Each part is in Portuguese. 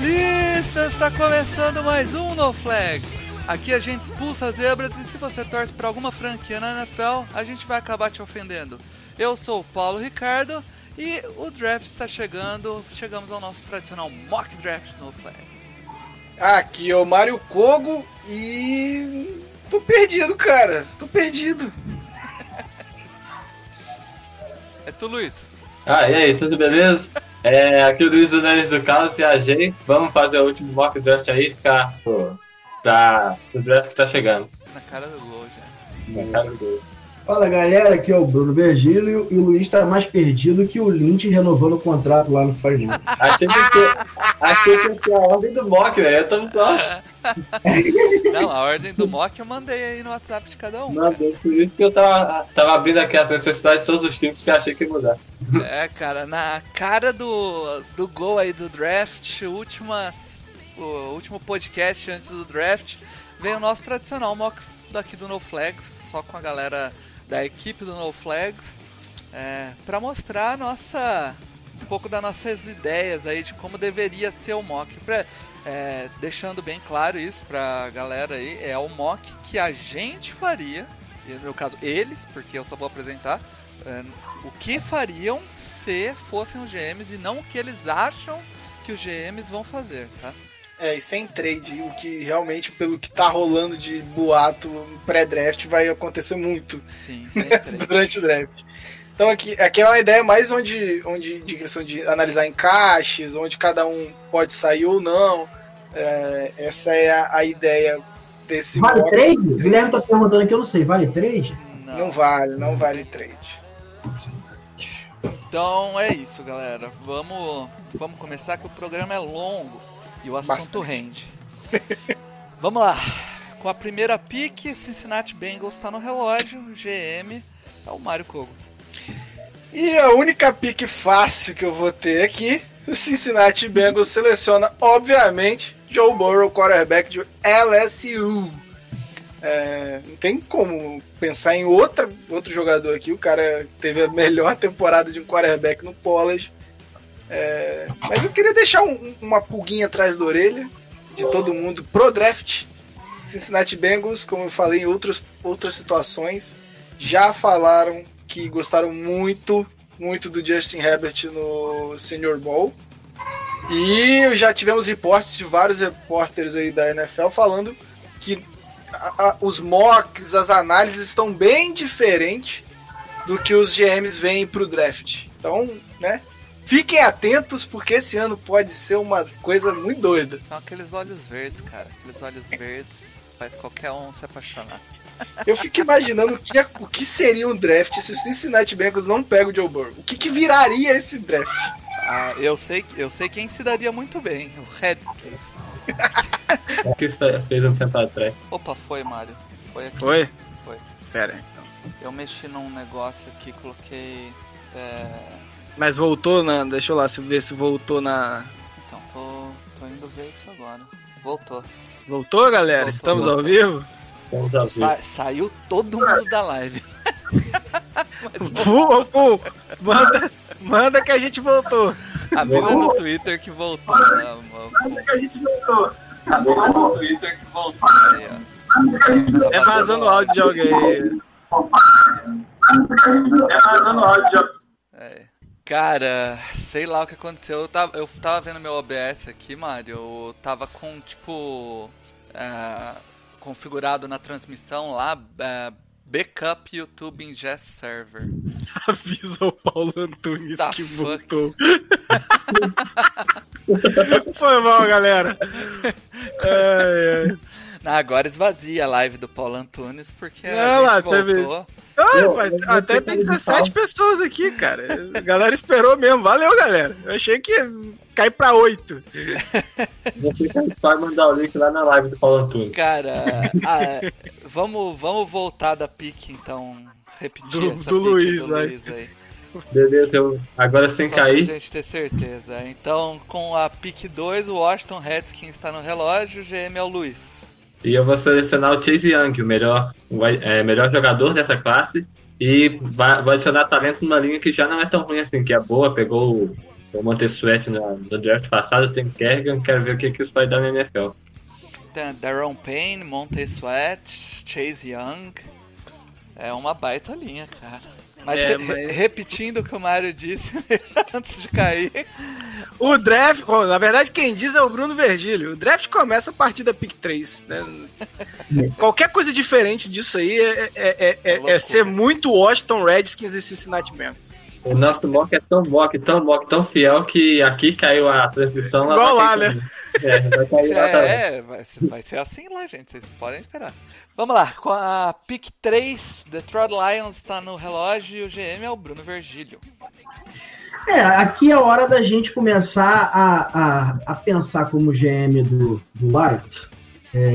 Especialistas! Está começando mais um No Flag. Aqui a gente expulsa zebras e se você torce para alguma franquia na NFL, a gente vai acabar te ofendendo. Eu sou o Paulo Ricardo e o draft está chegando. Chegamos ao nosso tradicional mock draft No Flags. Aqui é o Mário Kogo e. tô perdido, cara. Tô perdido. É tu, Luiz. Ah, e aí, tudo beleza? É, aqui o Luiz do Neres do Carlos e a gente. Vamos fazer o último mock draft aí ficar pô, pra, o draft que tá chegando. Na cara do gol já. Na cara do- Fala galera, aqui é o Bruno Virgílio e o Luiz tá mais perdido que o Lynch renovando o contrato lá no Fortnite. Achei que ia achei que ia a ordem do mock, velho. Eu tô só. Não, a ordem do mock eu mandei aí no WhatsApp de cada um. Deus, por isso que eu tava, tava abrindo aqui as necessidades de todos os times que eu achei que ia mudar. É, cara, na cara do, do gol aí do draft, última, o último podcast antes do draft, veio o nosso tradicional mock daqui do No Flags, só com a galera da equipe do No Flags, é, para mostrar a nossa, um pouco das nossas ideias aí de como deveria ser o mock. Pra, é, deixando bem claro isso pra galera aí, é o mock que a gente faria, e no meu caso eles, porque eu só vou apresentar, é, o que fariam se fossem os GMs e não o que eles acham que os GMs vão fazer, tá? É, e sem trade, o que realmente, pelo que tá rolando de boato pré-draft, vai acontecer muito Sim, durante o draft. Então aqui, aqui é uma ideia mais onde, onde de questão de analisar encaixes, onde cada um pode sair ou não. É, essa é a, a ideia desse Vale trade? O Guilherme tá perguntando aqui, eu não sei, vale trade? Não. Não vale, não vale trade. Então é isso, galera. Vamos, vamos começar que o programa é longo e o assunto Bastante. rende. vamos lá. Com a primeira pick, Cincinnati Bengals está no relógio. GM é o Mário Kogo. E a única pique fácil que eu vou ter aqui, o Cincinnati Bengals seleciona, obviamente, Joe Burrow, quarterback de LSU. É, não tem como pensar em outra, outro jogador aqui. O cara teve a melhor temporada de um quarterback no college. É, mas eu queria deixar um- uma pulguinha atrás da orelha de todo mundo pro draft. Cincinnati Bengals, como eu falei em outros, outras situações, já falaram que gostaram muito, muito do Justin Herbert no Senior Bowl. E já tivemos reportes de vários repórteres aí da NFL falando que a- a- os mocks, as análises estão bem diferentes do que os GMs veem pro draft. Então, né? Fiquem atentos porque esse ano pode ser uma coisa muito doida. São aqueles olhos verdes, cara. Aqueles olhos verdes faz qualquer um se apaixonar. Eu fico imaginando o que, é- o que seria um draft se o Cincinnati Bengals não pega o Joe Burrow. O que, que viraria esse draft? Ah, eu sei, eu sei quem se daria muito bem, o Redskins. O que fe- fez um tempo atrás. Opa, foi, Mário. Foi aqui. Foi? Foi. Pera aí. Eu mexi num negócio aqui, coloquei. É... Mas voltou na. Deixa eu lá se ver se voltou na. Então, tô, tô indo ver isso agora. Voltou. Voltou, galera? Voltou. Estamos ao vivo? Vamos ao vivo. Sa- saiu todo mundo da live. Pô, pô, manda, manda que a gente voltou. Avisa no Twitter que voltou. Né, mano? que a gente voltou. Avisa no Twitter que voltou. Aí, ó. É vazando o áudio de alguém. É vazando áudio. É. Cara, sei lá o que aconteceu. Eu tava, eu tava vendo meu OBS aqui, Mário. Eu tava com, tipo. é, configurado na transmissão lá. é, Backup YouTube Ingest Server. Avisa o Paulo Antunes Tá que fuck. voltou. Foi mal, galera. Ai, ai. Não, agora esvazia a live do Paulo Antunes, porque Não, a lá, gente teve- voltou. Ah, Eu- mas eu até tem que 17 pessoas aqui, cara. A galera esperou mesmo. Valeu, galera. Eu achei que ia cair pra 8. Vou ficar só mandar o link lá na live do Paulo Antunes. Cara, ah, vamos, vamos voltar da pique, então. Repetir Do- essa do pique Luiz, do vai. Luiz aí. Beleza, eu agora sem Só pra cair. gente ter certeza. Então, com a pique 2, o Washington Redskins está no relógio, o GM é o Luiz. E eu vou selecionar o Chase Young, o melhor, é, melhor jogador dessa classe. E vai, vou adicionar talento numa linha que já não é tão ruim assim, que é boa. Pegou o, o Montessuet no, no draft passado, tem Kerrigan. Quero ver o que, que isso vai dar na NFL. Tem Daron Payne, Monte Sweat, Chase Young. É uma baita linha, cara. Mas, É, re- mas- repetindo o que o Mário disse antes de cair, O draft, bom, na verdade, quem diz é o Bruno Vergílio. O draft começa a partir da pick 3. Né? Qualquer coisa diferente disso aí é, é- é- é- é ser muito Washington Redskins e Cincinnati Bengals. O nosso mock é tão mock, tão mock, tão fiel que aqui caiu a transmissão. lá Igual vai lá, cair né? É, vai cair lá é, vai ser, vai ser assim lá, gente. Vocês podem esperar. Vamos lá, com a pick 3, Detroit Lions está no relógio e o GM é o Bruno Vergílio. É, aqui é a hora da gente começar a, a, a pensar como GM do, do Lions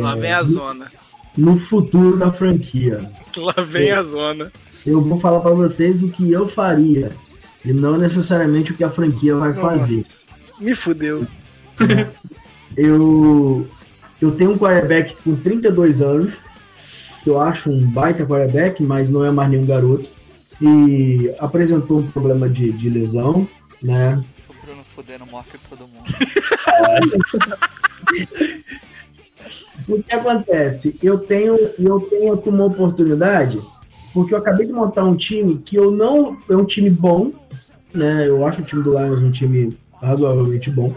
Lá vem a zona. no futuro da franquia. Lá vem a zona. Eu vou falar pra vocês o que eu faria e não necessariamente o que a franquia vai fazer. Nossa, me fudeu. Eu, eu tenho um quarterback com 32 anos, que eu acho um baita quarterback, mas não é mais nenhum garoto. E apresentou um problema de, de lesão, né? O Bruno fudendo de todo mundo. O que acontece? Eu tenho, eu tenho aqui uma oportunidade, porque eu acabei de montar um time que eu não. É um time bom, né? Eu acho o time do Lions um time razoavelmente bom.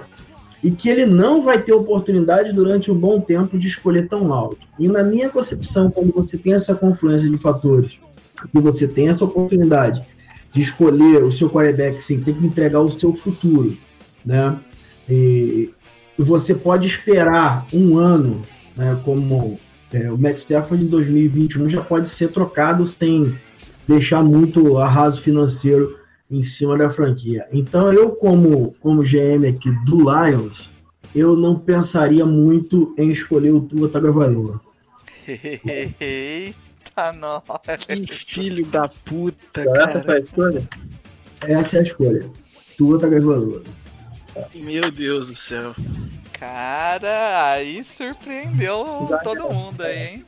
E que ele não vai ter oportunidade durante um bom tempo de escolher tão alto. E na minha concepção, quando você tem essa confluência de fatores, que você tem essa oportunidade de escolher o seu quarterback, sim, tem que entregar o seu futuro, né? E você pode esperar um ano, né, como é, o Matt Stafford em 2021 já pode ser trocado sem deixar muito arraso financeiro em cima da franquia. Então eu como como GM aqui do Lions, eu não pensaria muito em escolher o Tua Tagovailoa. Eita, nossa. Que filho da puta, Então, essa cara. foi a escolha? Essa é a escolha. Tua Tagovailoa. Meu Deus do céu. Cara, aí surpreendeu todo mundo aí, hein?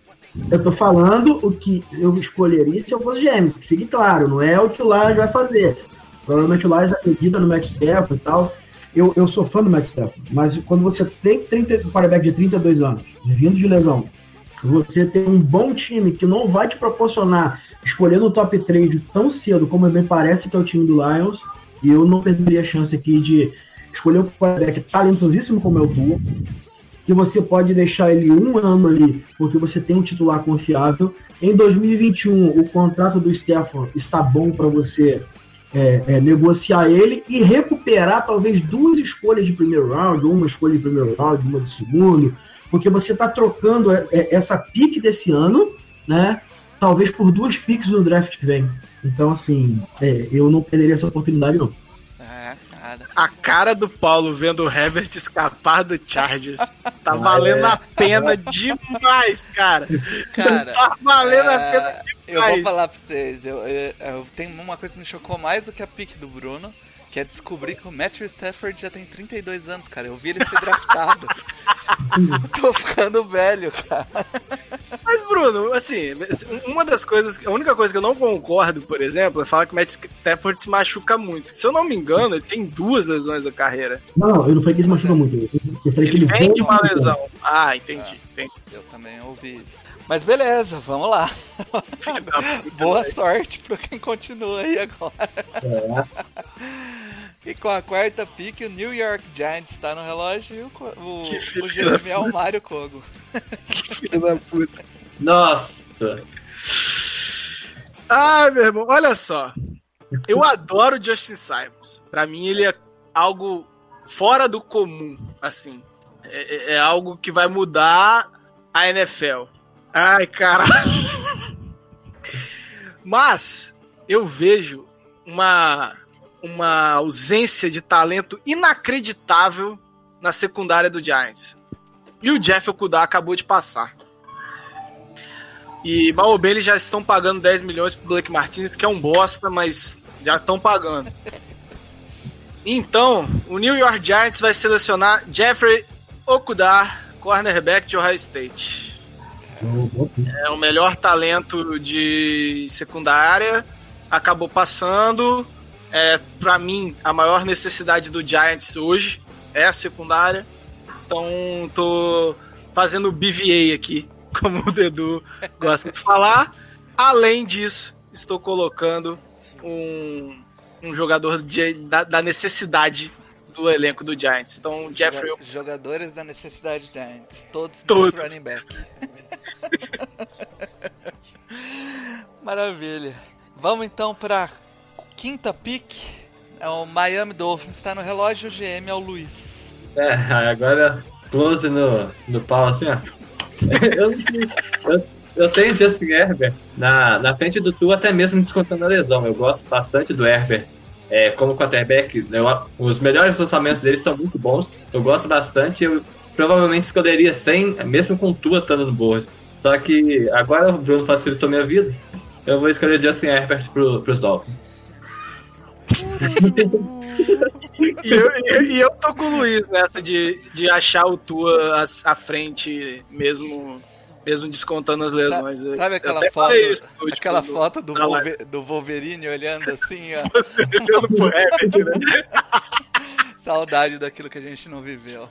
Eu tô falando o que eu escolheria se eu fosse GM, que fique claro, não é o que o Lions vai fazer. Provavelmente o Lions acredita no Matt Stafford e tal. Eu, eu sou fã do Matt Stafford, mas quando você tem 30, um quarterback de 32 anos, vindo de lesão, você tem um bom time que não vai te proporcionar escolher no top 3 tão cedo como me parece que é o time do Lions, e eu não perderia a chance aqui de escolher um quarterback talentosíssimo como é o Tua, que você pode deixar ele um ano ali, porque você tem um titular confiável. Em 2021, o contrato do Stafford está bom para você é, é, negociar ele e recuperar talvez duas escolhas de primeiro round, ou uma escolha de primeiro round, uma de segundo, porque você está trocando é, é, essa pique desse ano, né? Talvez por duas piques no draft que vem. Então, assim, é, eu não perderia essa oportunidade, não. É, cara. A cara do Paulo vendo o Herbert escapar do Chargers. Tá valendo a pena demais, cara. Cara, Tá valendo a é, pena eu vou demais. falar pra vocês, eu, eu, eu tenho uma coisa que me chocou mais do que a pique do Bruno, que é descobrir que o Matthew Stafford já tem 32 anos, cara. Eu vi ele ser draftado. Tô ficando velho, cara. Mas, Bruno, assim, uma das coisas, a única coisa que eu não concordo, por exemplo, é falar que o Matt Stafford se machuca muito. Se eu não me engano, ele tem duas lesões da carreira. Não, não, eu não falei que ele se machuca muito. Eu falei que Ele ele vem de uma lesão. Ah, entendi. entendi. Eu também ouvi isso. Mas beleza, vamos lá. Boa sorte pra quem continua aí agora. E com a quarta pick, o New York Giants tá no relógio e o, o, Que o da GM é o Mário Kogo. Filho da puta. Nossa! Ah, meu irmão, olha só. Eu adoro o Justin Simons. Pra mim, ele é algo fora do comum, assim. É, é- é algo que vai mudar a NFL. Ai, caralho. Mas eu vejo uma, uma ausência de talento inacreditável na secundária do Giants. E o Jeff Okudá acabou de passar. E mal ou bem eles já estão pagando 10 milhões pro Blake Martinez, que é um bosta, mas já estão pagando. Então, o New York Giants vai selecionar Jeffrey Okudá, cornerback de Ohio State. É o melhor talento de secundária. Acabou passando. É, para mim, a maior necessidade do Giants hoje é a secundária. Então, tô fazendo BVA aqui, como o Dedu gosta de falar. Além disso, estou colocando um, um jogador de- da, da necessidade do elenco do Giants. Então, Jeffrey Joga- Jogadores da necessidade Giants. Todos, Todos. running back. Maravilha. Vamos então pra quinta pick. É o Miami Dolphins. Está no relógio, o GM é o Luiz. É, agora close no, no pau assim, ó. eu, eu, eu tenho Justin Herbert na, na frente do Tu, até mesmo descontando a lesão. Eu gosto bastante do Herbert é, como quarterback. Eu, os melhores lançamentos dele são muito bons. Eu gosto bastante. Eu provavelmente escolheria sem, mesmo com o Tua estando no board. Só que agora o Bruno facilitou minha vida. Eu vou escolher Justin Herbert pro, pros Dolphins. E eu, e- e eu tô com o Luiz nessa de, de achar o Tua à, à frente, mesmo, mesmo descontando as lesões. Sabe, sabe aquela foto, isso aquela do- foto do, do Wolverine olhando assim, ó. Você olhando pro Herbert, né? Saudade daquilo que a gente não viveu.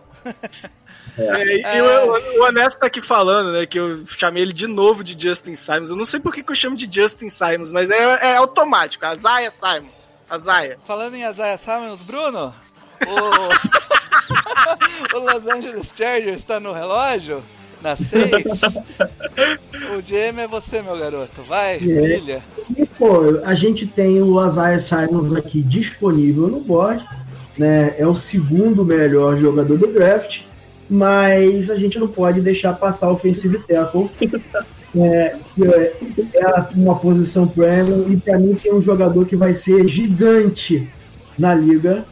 É, e e o, o Honesto tá aqui falando, né, que eu chamei ele de novo de Justin Simons. Eu não sei por que, que eu chamo de Justin Simons, mas é, é automático. Isaiah Simons. Isaiah. Falando em Isaiah Simons, Bruno, o, o Los Angeles Chargers está no relógio, na 6. O GM é você, meu garoto. Vai, brilha. E, pô, a gente tem o Isaiah Simons aqui disponível no board, né? É o segundo melhor jogador do draft, mas a gente não pode deixar passar o offensive tackle. É, que é, é uma posição premium e para mim tem um jogador que vai ser gigante na liga,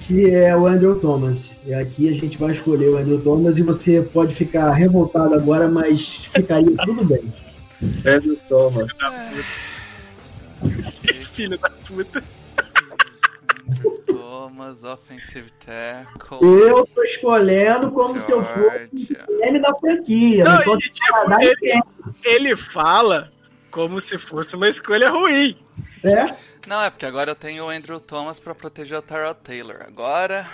que é o Andrew Thomas. E aqui a gente vai escolher o Andrew Thomas e você pode ficar revoltado agora, mas ficaria tudo bem. Andrew Thomas. Filho da puta. Thomas, offensive tackle. Eu tô escolhendo como se eu fosse o M da franquia. Não, Não, e, tipo, ele- Ele fala como se fosse uma escolha ruim. né? Não, é porque agora eu tenho o Andrew Thomas pra proteger o Tyrell Taylor. Agora.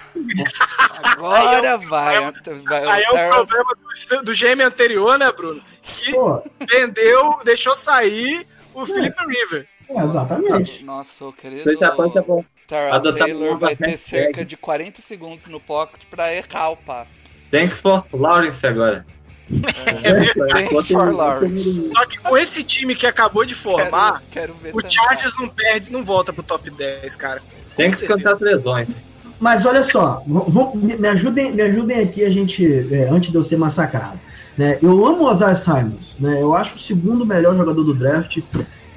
Agora vai. vai Aí é o o Tyrell problema do, do GM anterior, né, Bruno? Que Pô, vendeu, deixou sair o Felipe River. é, exatamente. Nosso querido Dois Japão tá bom. Adotar Taylor vai ter hashtag. cerca de 40 segundos no pocket pra errar o passe. Thank for Lawrence agora. Thank for Lawrence. Só que com esse time que acabou de formar, Quero, quero ver o. Chargers não perde, não volta pro top 10, cara. Tem que Com descontar as lesões. Mas olha só, me ajudem, me ajudem aqui a gente, é, antes de eu ser massacrado. Né? Eu amo o Isaiah Simons, né? Eu acho o segundo melhor jogador do draft.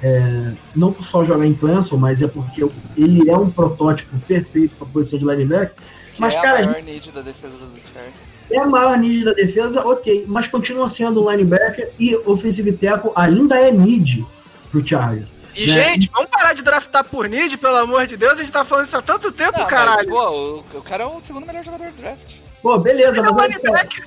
É, não por só jogar em Clemson, mas é porque ele é um protótipo perfeito para a posição de linebacker. Mas, é cara, a maior need da defesa do Chargers. É a maior need da defesa, ok, mas continua sendo um linebacker e offensive tackle ainda é need pro Chargers. E, Né? gente, vamos parar de draftar por need, pelo amor de Deus. A gente tá falando isso há tanto tempo, Não, caralho. Mas, pô, o, o cara é o segundo melhor jogador do draft. Pô, beleza, Ele é um mas linebacker.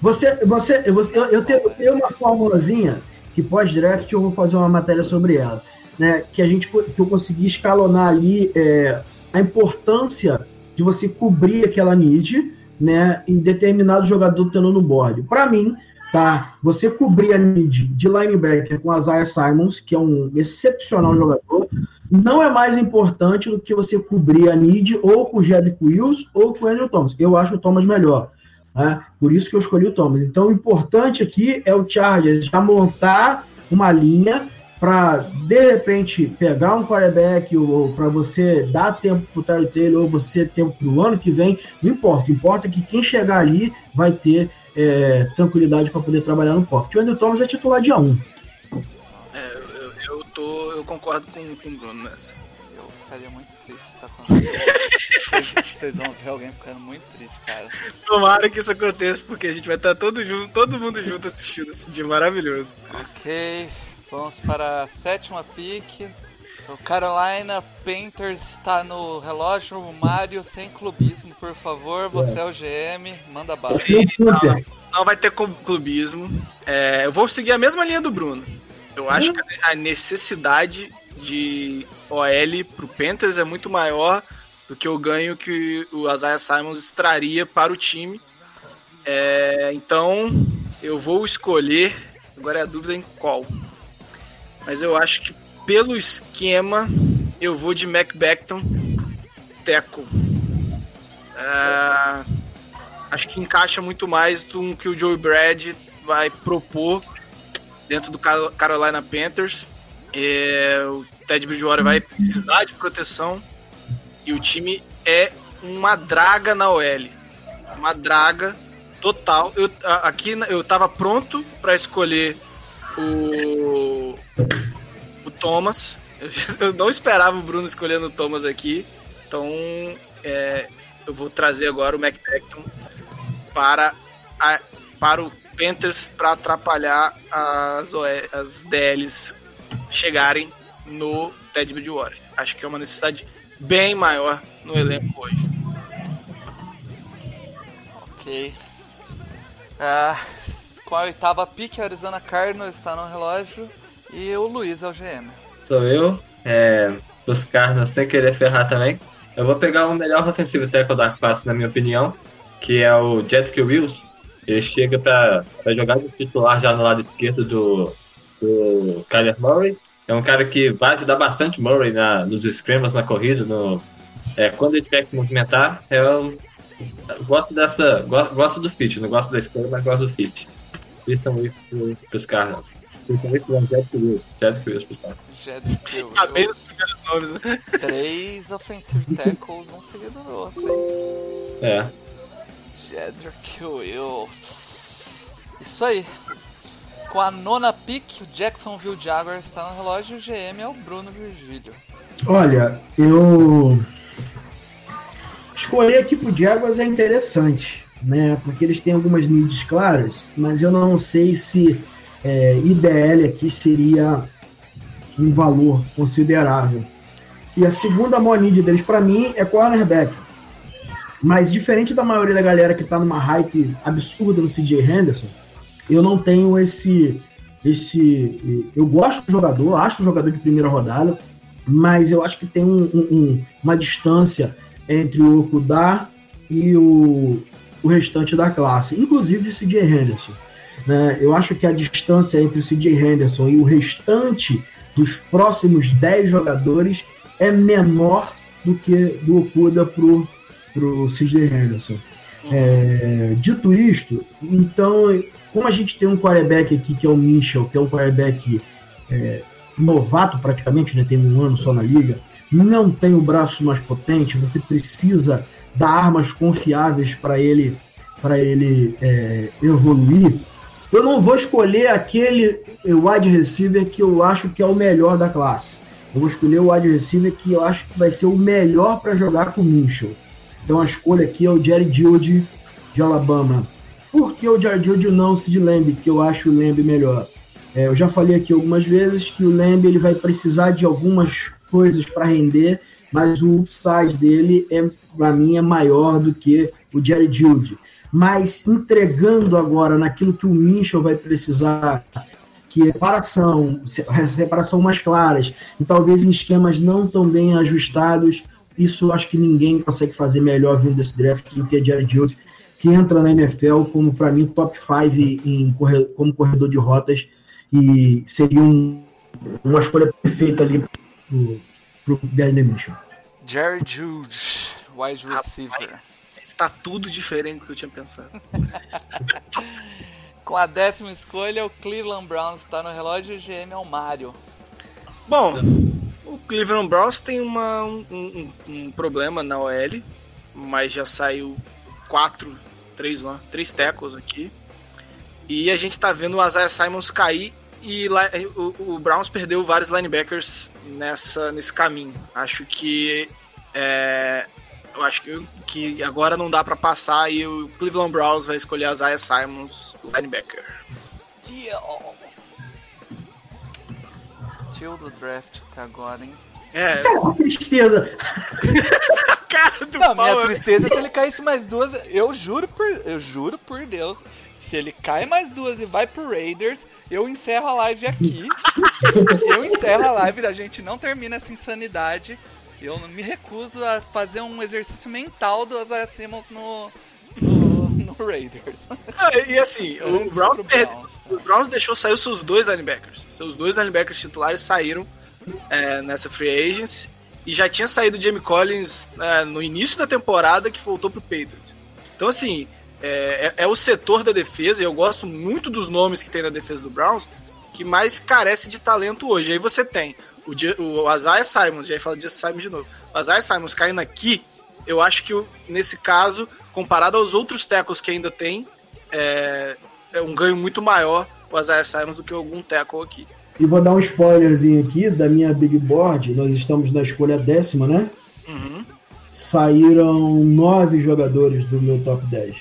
você, você, você, eu, eu, tenho, eu tenho uma formulazinha que pós-draft eu vou fazer uma matéria sobre ela, né? Que a gente que eu consegui escalonar ali é, a importância de você cobrir aquela need, né? Em determinado jogador tendo no board. Para mim, tá? Você cobrir a need de linebacker com a Isaiah Simons, que é um excepcional jogador, não é mais importante do que você cobrir a need ou com o Jedrick Wills ou com o Andrew Thomas. Eu acho o Thomas melhor. Né? Por isso que eu escolhi o Thomas. Então, o importante aqui é o Chargers já montar uma linha para, de repente, pegar um quarterback ou para você dar tempo para o Terry Taylor ou você tempo para o ano que vem. Não importa. O que importa é que quem chegar ali vai ter é, tranquilidade para poder trabalhar no pocket. O Andrew Thomas é titular dia 1. É, eu, eu, tô, eu concordo com, com o Bruno nessa. Ficaria muito triste se isso acontecer. Vocês- vão ver alguém ficando muito triste, cara. Tomara que isso aconteça, porque a gente vai estar todo, junto, todo mundo junto assistindo esse dia maravilhoso. Ok, vamos para a sétima pick. O Carolina Panthers está no relógio. O Mário, sem clubismo, por favor. Você é o GM, manda bala. Não. Não vai ter clu- clubismo. É, eu vou seguir a mesma linha do Bruno. Eu acho que a necessidade de OL pro Panthers é muito maior do que o ganho que o Isaiah Simons traria para o time. É, então, eu vou escolher. Agora é a dúvida em qual. Mas eu acho que pelo esquema, eu vou de Mac Beckton Teco. É, acho que encaixa muito mais do que o Joey Brad vai propor dentro do Car- Carolina Panthers. É, o Ted Bridgewater vai precisar de proteção e o time é uma draga na OL. Uma draga total. Eu, aqui eu tava pronto para escolher o, o Thomas. Eu não esperava o Bruno escolhendo o Thomas aqui. Então é, eu vou trazer agora o Mac Beckton para, para o Panthers para atrapalhar as, OE as DLs chegarem no Ted Bridgewater. Acho que é uma necessidade bem maior no elenco hoje. Ok. Ah, com a oitava pick, a Arizona Cardinals está no relógio. E o Luiz é o GM. Sou eu, é, dos Cardinals sem querer ferrar também. Eu vou pegar o melhor offensive tackle da classe, na minha opinião, que é o Jedrick Wills. Ele chega para jogar de titular já no lado esquerdo do, do Kyler Murray. É um cara que vai ajudar bastante o Murray na, nos scrambles na corrida. No, é, quando ele tiver que se movimentar, eu, eu gosto dessa. Gosto, gosto do fit, não gosto da escolha, mas gosto do fit. Isso são isso para os Cardinals. Principalmente o Jedrick Wills. Jedrick Wills, pessoal. Jedrick Tá bem Wills. os primeiros nomes, né? Três offensive tackles, um seguido do outro, hein? É. Jedrick Wills. Isso aí. Com a nona pick, o Jacksonville Jaguars está no relógio e o GM é o Bruno Virgílio. Olha, eu escolher aqui pro Jaguars é interessante, né? Porque eles têm algumas needs claras, mas eu não sei se é, IDL aqui seria um valor considerável. E a segunda maior need deles para mim é cornerback. Mas diferente da maioria da galera que tá numa hype absurda no CJ Henderson, eu não tenho esse esse eu gosto do jogador, acho um jogador de primeira rodada, mas eu acho que tem um- um- um- uma distância entre o Okudá e o, o restante da classe, inclusive o CJ Henderson. né? Eu acho que a distância entre o CJ Henderson e o restante dos próximos 10 jogadores é menor do que do Okuda pro, pro CJ Henderson. É, dito isto, então, como a gente tem um quarterback aqui que é o Mitchell, que é um quarterback é, novato praticamente, né, tem um ano só na liga, não tem o braço mais potente, você precisa dar armas confiáveis para ele para ele é, evoluir. Eu não vou escolher aquele wide receiver que eu acho que é o melhor da classe. Eu vou escolher o wide receiver que eu acho que vai ser o melhor para jogar com o Mitchell. Então a escolha aqui é o Jerry Judy de Alabama. Por que o Jerry Judy não o Sid Lamb, que eu acho o Lamb melhor? É, eu já falei aqui algumas vezes que o Lamb ele vai precisar de algumas coisas para render, mas o upside dele é para mim é maior do que o Jerry Judy. Mas entregando agora naquilo que o Mitchell vai precisar, que é separação, se- separação mais claras, e talvez em esquemas não tão bem ajustados, isso acho que ninguém consegue fazer melhor vindo desse draft do que Jerry Judy, que entra na NFL como para mim top 5 em como corredor de rotas e seria um- uma escolha perfeita ali pro, pro Gardner Mitchell. Jerry Jude, wide receiver. Rapaz, está tudo diferente do que eu tinha pensado. Com a décima escolha, o Cleveland Browns está no relógio e o GM é o Mário. Bom, o Cleveland Browns tem uma, um, um- um problema na OL, mas já saiu quatro, três lá, três tackles aqui. E a gente tá vendo o Isaiah Simons cair e o, o Browns perdeu vários linebackers nessa, nesse caminho. Acho que é, eu acho que, que agora não dá pra passar e o Cleveland Browns vai escolher Isaiah Simons linebacker. Deal. Tio do draft até agora, hein? É, Que tristeza. cara do Não, minha é- tristeza é se ele caísse mais duas. Eu juro por, eu juro por Deus. Se ele cai mais duas e vai pro Raiders, eu encerro a live aqui. eu encerro a live, a gente não termina essa insanidade. Eu não me recuso a fazer um exercício mental do Isaiah Simmons no, no, no Raiders. Ah, e assim, o Browns, Browns. o Browns deixou sair os seus dois linebackers. Seus dois linebackers titulares saíram é, nessa free agency. E já tinha saído o Jamie Collins é, no início da temporada que voltou pro Patriots. Então, assim, é, é- é o setor da defesa, e eu gosto muito dos nomes que tem na defesa do Browns, que mais carece de talento hoje. Aí você tem o, o Simons, já ia falar de Simons de novo. O Isaiah Simons caindo aqui, eu acho que nesse caso, comparado aos outros tackles que ainda tem, é, é um ganho muito maior o Isaiah Simons do que algum tackle aqui. E vou dar um spoilerzinho aqui da minha Big Board. Nós estamos na escolha décima, né? Uhum. Saíram nove jogadores do meu top 10.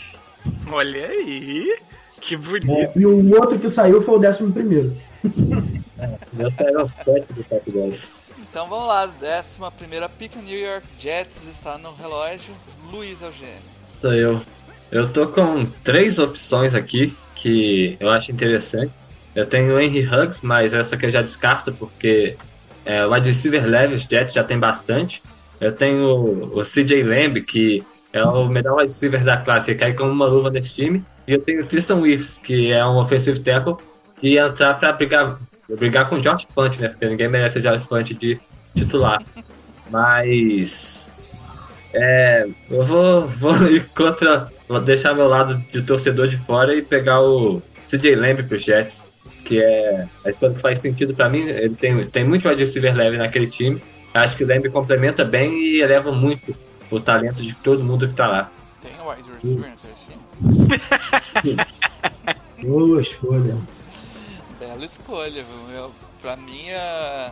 Olha aí, que bonito. É, e o outro que saiu foi o décimo primeiro. Meu saiu 7 do top 10. Então vamos lá, décima primeira pick, New York Jets está no relógio. Luiz Eugênio. Sou eu. Eu tô com três opções aqui que eu acho interessante. Eu tenho o Henry Huggs, mas essa aqui eu já descarto porque é, o wide leve, os Jets já tem bastante. Eu tenho o, CJ Lamb, que é o melhor wide receiver da classe, que cai como uma luva nesse time. E eu tenho o Tristan Wirfs, que é um offensive tackle, que entrar pra brigar, brigar com o George Punt, né? Porque ninguém merece o George Punt de titular. Mas é, eu vou, vou ir contra. Vou deixar meu lado de torcedor de fora e pegar o CJ Lamb pro Jets, que é a escolha que faz sentido pra mim. Ele tem, tem muito wide receiver leve naquele time. Acho que o Lamb complementa bem e eleva muito o talento de todo mundo que tá lá. Tem wide receiver no seu time? Boa escolha. Bela escolha, viu? Eu, pra mim é,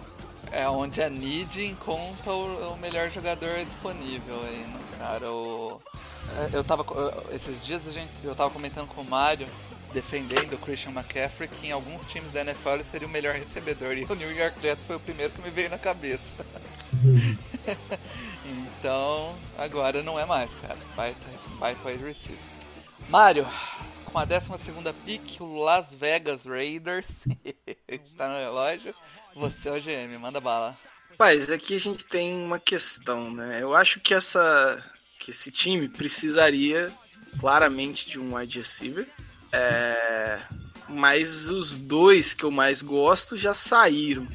é onde a Need encontra o, o melhor jogador disponível aí, né, cara? O, é, eu tava. Esses dias a gente, eu tava comentando com o Mário, defendendo o Christian McCaffrey, que em alguns times da NFL ele seria o melhor recebedor. E o New York Jets foi o primeiro que me veio na cabeça. então, agora não é mais, cara. Vai, vai com wide receiver. Mário, com a 12 pick, o Las Vegas Raiders está no relógio. Você é o GM, manda bala. Rapaz, aqui a gente tem uma questão, né? Eu acho que essa que esse time precisaria claramente de um wide receiver. É, mas os dois que eu mais gosto já saíram.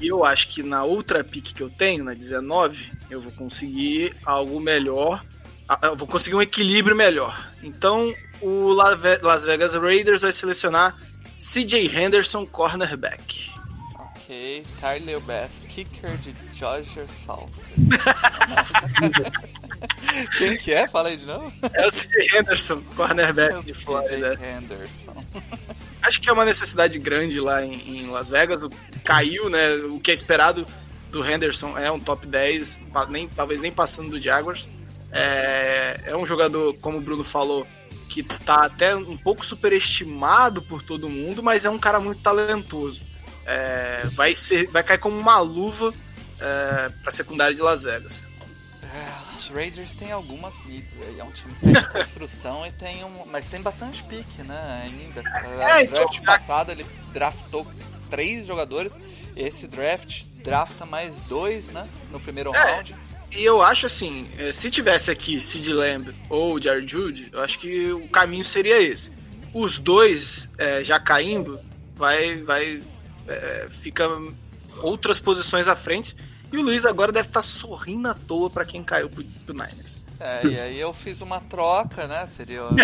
E eu acho que na outra pick que eu tenho, na 19, eu vou conseguir algo melhor. ah, Eu vou conseguir um equilíbrio melhor. Então, o Las Vegas Raiders vai selecionar CJ Henderson, cornerback. Ok, Tyler Bass, kicker de Georgia South. Quem que é? Fala aí de novo. É o CJ Henderson, cornerback É de CJ Flórida. Henderson. Acho que é uma necessidade grande lá em, em Las Vegas. Caiu, né? O que é esperado do Henderson é um top 10, pa- nem, talvez nem passando do Jaguars. É, é um jogador, como o Bruno falou, que tá até um pouco superestimado por todo mundo, mas é um cara muito talentoso. É, vai, ser, vai cair como uma luva é, pra secundária de Las Vegas. É, Os Raiders tem algumas needs aí. É um time que tem construção e tem um. Mas tem bastante pique, né? Ainda. É, o então, draft passado ele draftou três jogadores. Esse draft drafta mais dois, né? No primeiro É. round. E eu acho assim, eh, se tivesse aqui Sid Lamb ou Jared Jude, eu acho que o caminho seria esse. Os dois eh, já caindo, vai, vai, eh, fica outras posições à frente. E o Luiz agora deve estar sorrindo à toa para quem caiu pro, pro Niners. É, e aí eu fiz uma troca, né? Seria. o-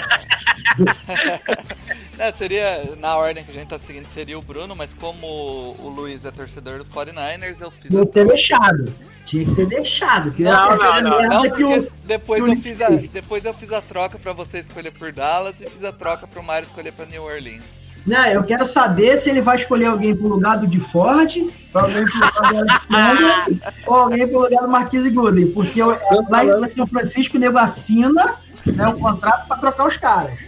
É, seria, na ordem que a gente tá seguindo, seria o Bruno, mas como o Luiz é torcedor do 49ers, eu fiz a Não ter deixado. Tinha que ter deixado. Que Não, não, não. Não, porque depois eu fiz a, depois eu fiz a troca pra você escolher por Dallas e fiz a troca pro Mário escolher pra New Orleans. Né, eu quero saber se ele vai escolher alguém pro lugar do de Ford, alguém pro lugar do Alexander, ou alguém pro lugar do Marquise Gooden. Porque eu, lá em São Francisco nego assina né, o contrato pra trocar os caras.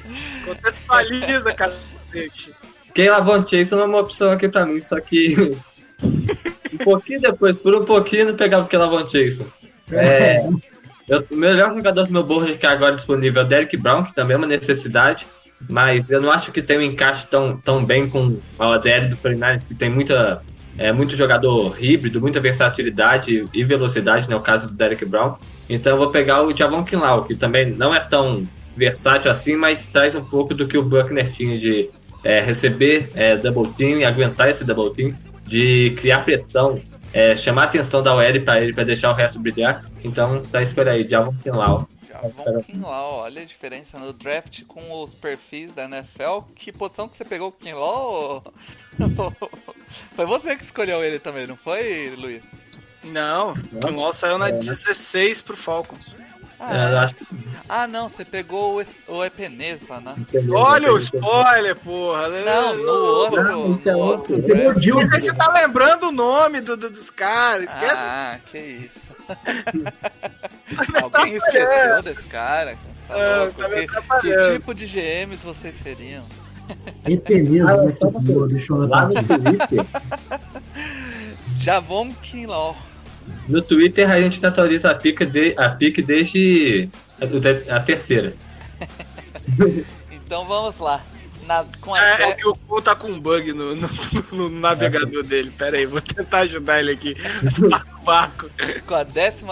Contextualiza, cacete. Quem lavou Chase é uma opção aqui pra mim, só que. um pouquinho depois, por um pouquinho, não pegava o que lavou Chase. É. Eu, o melhor jogador do meu board que agora disponível é o Derek Brown, que também é uma necessidade, mas eu não acho que tem um encaixe tão, tão bem com a ODL do 49ers, que tem muita, é, muito jogador híbrido, muita versatilidade e velocidade, no caso do Derek Brown. Então eu vou pegar o Javon Kinlaw, que também não é tão versátil assim, mas traz um pouco do que o Buckner tinha de é, receber é, double team aguentar esse double team, de criar pressão, é, chamar a atenção da OL para ele, para deixar o resto brilhar. Então tá a escolha aí, Javon Kinlaw. Javon Kinlaw, olha a diferença no draft com os perfis da NFL. Que posição que você pegou o Kinlaw? foi você que escolheu ele também, não foi, Luiz? Não, o Kinlaw saiu na 16 pro Falcons. Ah, É, é. Ah, não, você pegou o, o Epeneza, né? entendeu? Olha o spoiler, porra. Não, no outro, Não, no então, outro Eu tenho o draft. Dilson. Mas aí você tá lembrando o nome do, do- dos caras, esquece. Ah, que isso. Alguém esqueceu desse cara? Tá louco? tá que, que tipo de GMs vocês seriam? Epeneza, Ah, é você falou? Deixa eu Lá no Twitter, Javon Kinlaw. no Twitter a gente atualiza a pique, de, a pique desde a, a terceira. Então vamos lá. Na, com a É, é que o Cu tá com um bug no, no- no navegador dele. Pera aí, vou tentar ajudar ele aqui. Barco, barco. Com a 14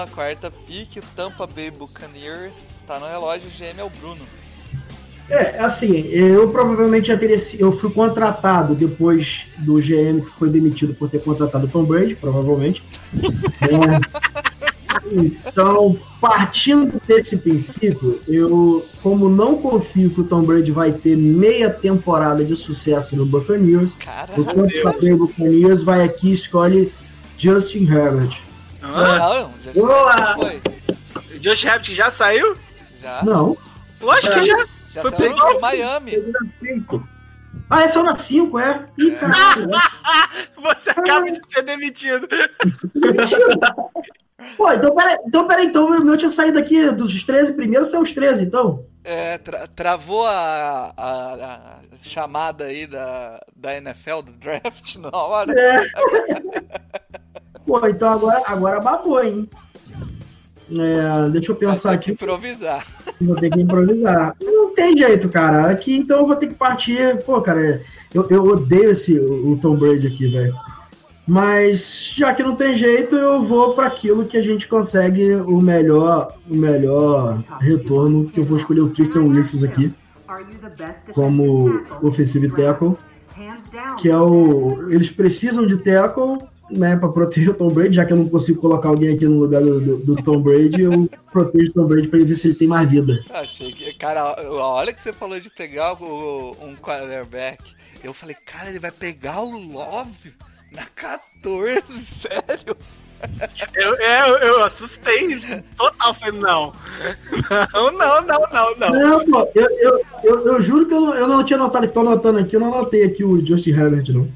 pick, o Tampa Bay Buccaneers está no relógio, o GM é o Bruno. É, assim, eu provavelmente já teria. Eu fui contratado depois do GM que foi demitido por ter contratado o Tom Brady, provavelmente. É, então, partindo desse princípio, eu, como não confio que o Tom Brady vai ter meia temporada de sucesso no Buccaneers, o Tampa Bay Buccaneers vai aqui e escolhe Justin Herbert. Hã? não, já, Boa! O Josh Rabbit já saiu? Já, Não. Lógico que já. já foi saiu do Miami. Ah, é só na 5, é? Ih, caralho. Você acaba de ser demitido. Pô, então peraí, então, peraí, então o meu tinha saído aqui dos 13 primeiros, são os 13, então. É, tra- travou a, a- a chamada aí da, da NFL, do draft, na hora. É. Pô, então agora, agora babou, hein? É, deixa eu pensar aqui, improvisar. vou ter que improvisar. Não tem jeito, cara. Aqui então eu vou ter que partir. Pô, cara, eu, eu odeio esse, o Tom Brady aqui, velho. Mas já que não tem jeito, eu vou para aquilo que a gente consegue o melhor, o melhor retorno. Que eu vou escolher o Tristan Wirfs aqui como offensive tackle. que é o. Eles precisam de tackle, né, pra proteger o Tom Brady, já que eu não consigo colocar alguém aqui no lugar do, do- Tom Brady, eu protejo o Tom Brady ele ver se ele tem mais vida. Achei que. Cara, a hora que você falou de pegar o- um quarterback, eu falei, cara, ele vai pegar o Love na 14, sério? Eu, é, eu, eu assustei total. Falei, não. Não, não, não, não, não. Não, pô, eu, eu, eu, eu juro que eu não, eu não tinha notado, que tô anotando aqui, eu não anotei aqui o Justin Herbert, não.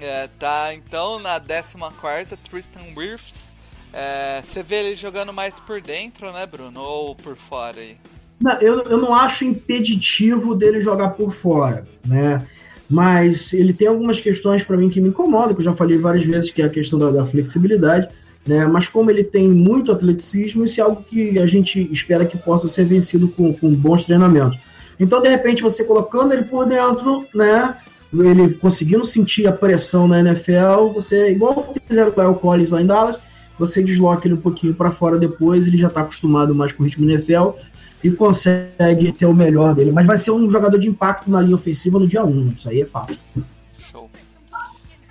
É, tá, então na 14, Tristan Wirfs. É, você vê ele jogando mais por dentro, né, Bruno? Ou por fora aí? Não, eu, eu não acho impeditivo dele jogar por fora, né? Mas ele tem algumas questões para mim que me incomodam, que eu já falei várias vezes, que é a questão da, da flexibilidade, né? Mas como ele tem muito atleticismo, isso é algo que a gente espera que possa ser vencido com, com bons treinamentos. Então, de repente, você colocando ele por dentro, né? Ele conseguindo sentir a pressão na NFL, você, igual fizeram com o Kyle Collins lá em Dallas, você desloca ele um pouquinho para fora depois, ele já está acostumado mais com o ritmo NFL e consegue ter o melhor dele. Mas vai ser um jogador de impacto na linha ofensiva no dia 1, isso aí é fato. Show.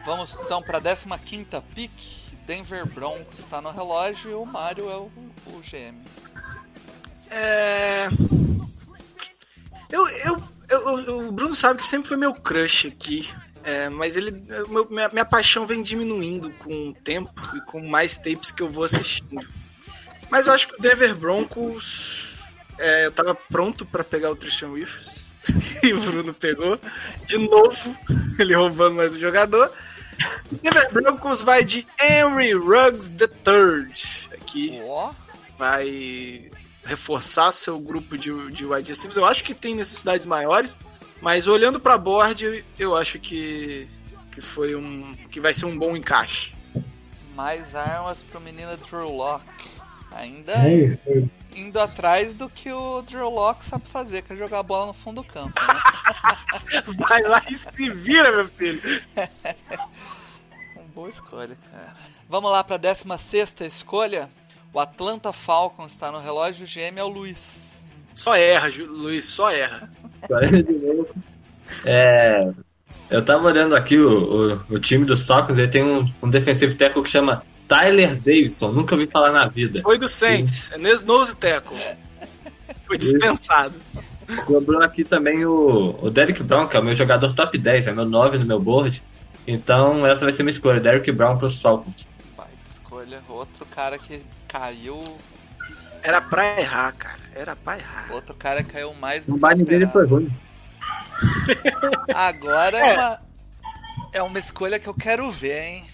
Vamos então pra 15 pick. Denver Broncos está no relógio e o Mario é o, o GM. É... Eu, eu, eu- eu- o Bruno sabe que sempre foi meu crush aqui. é, mas ele, eu- meu- minha, minha paixão vem diminuindo com o tempo e com mais tapes que eu vou assistindo. Mas eu acho que o Denver Broncos. É, eu tava pronto pra pegar o Christian Willis. e o Bruno pegou. De novo, ele roubando mais um jogador. O Denver Broncos vai de Henry Ruggs III. Aqui vai reforçar seu grupo de, de wide receivers. Eu acho que tem necessidades maiores, mas olhando para board, eu acho que, que foi um que vai ser um bom encaixe. mais armas pro menino Drew Lock. Ainda É, é, indo atrás do que o Drew Lock sabe fazer, que é jogar a bola no fundo do campo. Né? Vai lá e se vira, meu filho. Uma boa escolha, cara. Vamos lá pra 16 escolha. O Atlanta Falcons está no relógio, o GM é o Luiz. Só erra, Ju- Luiz, só erra. Agora de novo. É, eu tava olhando aqui o, o, o time do Falcons, ele tem um, um defensive tackle que chama Tyler Davidson, nunca ouvi falar na vida. Foi do Saints, é nesse nose teco. Foi dispensado. Sobrou aqui também o, o Derek Brown, que é o meu jogador top 10, é meu 9 no meu board. Então essa vai ser minha escolha, Derek Brown pros Falcons. Baita escolha. Outro cara que caiu. Era pra errar, cara. Era pra errar. Outro cara que caiu mais do O que baile dele foi ruim. Agora é É. uma, é uma escolha que eu quero ver, hein?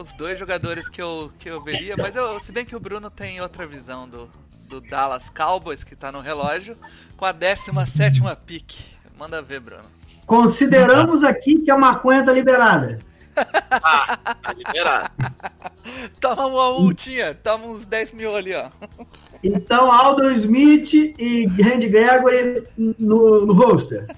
Os dois jogadores que eu, que eu veria, mas eu, se bem que o Bruno tem outra visão do, do Dallas Cowboys, que tá no relógio, com a 17 pick. Manda ver, Bruno. Consideramos aqui que a maconha tá liberada. Tá liberado. Toma uma multinha, toma uns 10 mil ali, ó. Então, Aldon Smith e Randy Gregory no, no roster.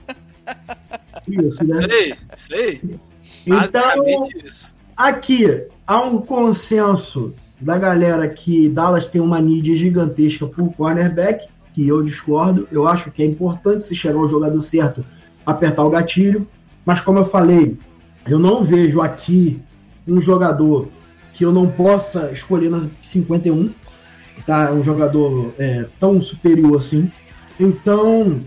Isso, né? Sei, sei. Então, isso. Aqui há um consenso da galera que Dallas tem uma need gigantesca por cornerback, que eu discordo. Eu acho que é importante se chegar ao jogador certo, apertar o gatilho. Mas como eu falei, eu não vejo aqui um jogador que eu não possa escolher na 51, tá? Um jogador é, tão superior assim. Então,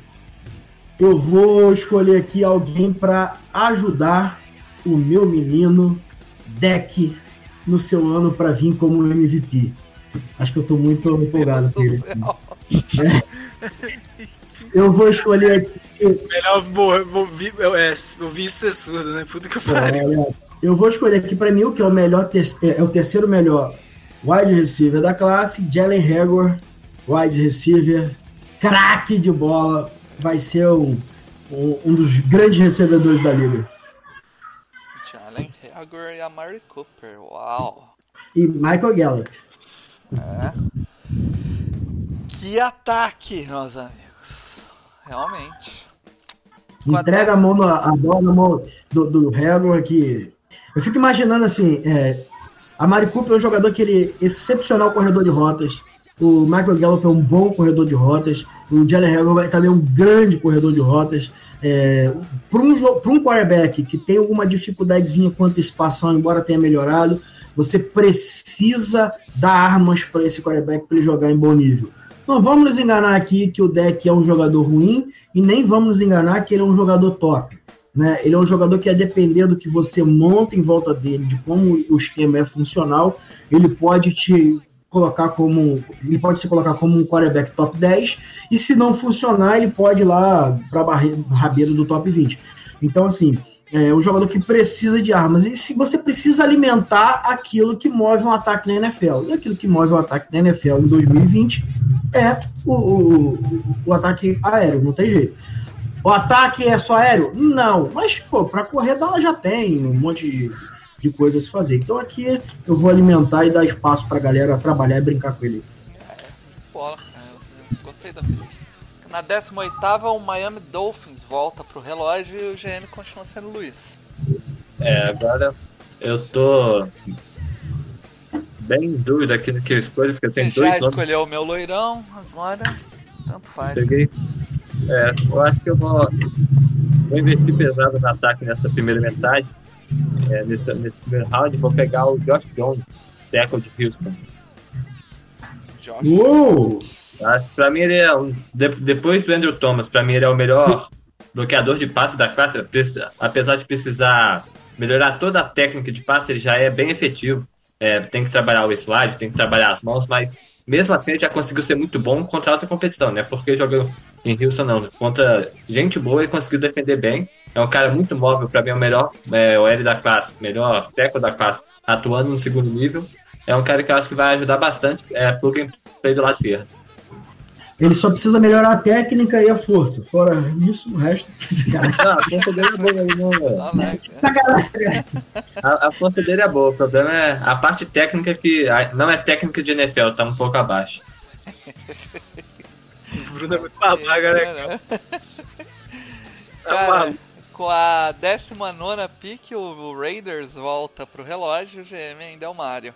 eu vou escolher aqui alguém para ajudar o meu menino Deck no seu ano para vir como MVP. Acho que eu tô muito empolgado com ele. assim. Eu vou escolher aqui. Melhor eu, é, isso surdo, né? Puta que pariu. olha, eu vou escolher aqui para mim o que é o melhor ter- é o terceiro melhor wide receiver da classe, Jalen Hagor, wide receiver, craque de bola, vai ser um, um, um dos grandes recebedores da liga. Hagor e a Mary Cooper. Uau. E Michael Gallup. É. Que ataque, meus amigos. Realmente. Entrega a mão na, a bola na mão do, do Hagor que. Eu fico imaginando assim, é, a Mari Cooper é um jogador que ele é excepcional corredor de rotas. O Michael Gallup é um bom corredor de rotas. O Jalen Hagor também é um grande corredor de rotas. É, para um, um quarterback que tem alguma dificuldadezinha com antecipação, embora tenha melhorado, você precisa dar armas para esse quarterback para ele jogar em bom nível. Não vamos nos enganar aqui que o deck é um jogador ruim e nem vamos nos enganar que ele é um jogador top. Né? Ele é um jogador que, a depender do que você monta em volta dele, de como o esquema é funcional, ele pode te colocar como. Ele pode se colocar como um quarterback top 10, e se não funcionar, ele pode ir lá para a rabeira do top 20. Então, assim, é um jogador que precisa de armas. E se você precisa alimentar aquilo que move um ataque na NFL. E aquilo que move um ataque na NFL em 2020 é o, o, o ataque aéreo, não tem jeito. O ataque é só aéreo? Não, mas pô, para correr ela já tem um monte de, de coisa a se fazer. Então aqui eu vou alimentar e dar espaço pra galera trabalhar e brincar com ele. Bola. Eu Gostei da. Na 18 o Miami Dolphins volta pro relógio e o GM continua sendo o Luiz. É, agora eu tô bem em dúvida aqui no que eu escolho, porque Você tem já dois nomes. escolheu o meu loirão, agora tanto faz. Peguei. É, eu acho que eu vou, vou investir pesado no ataque nessa primeira metade. É, nesse, nesse primeiro round, vou pegar o Josh Jones, tackle de Houston. Josh. Uou! Acho que pra mim ele é um. de- depois do Andrew Thomas, pra mim ele é o melhor bloqueador de passe da classe. Apes- Apesar de precisar melhorar toda a técnica de passe, ele já é bem efetivo. É, tem que trabalhar o slide, tem que trabalhar as mãos, mas mesmo assim ele já conseguiu ser muito bom contra alta competição, né? Porque jogou em Houston não, contra gente boa ele conseguiu defender bem. É um cara muito móvel, pra mim é o melhor é, OL da classe, melhor teco da classe, atuando no segundo nível. É um cara que eu acho que vai ajudar bastante é, pro gameplay do lado esquerdo. Ele só precisa melhorar a técnica e a força. Fora isso, o resto. A força dele é boa, ele não- Ah, né? sacanagem. A, a força dele é boa, o problema é a parte técnica que não é técnica de NFL, tá um pouco abaixo. O Bruno é muito babaca, né? É, né? Tá Cara, maluco. Com a 19 pick, o Raiders volta pro relógio, o GM ainda é o Mario.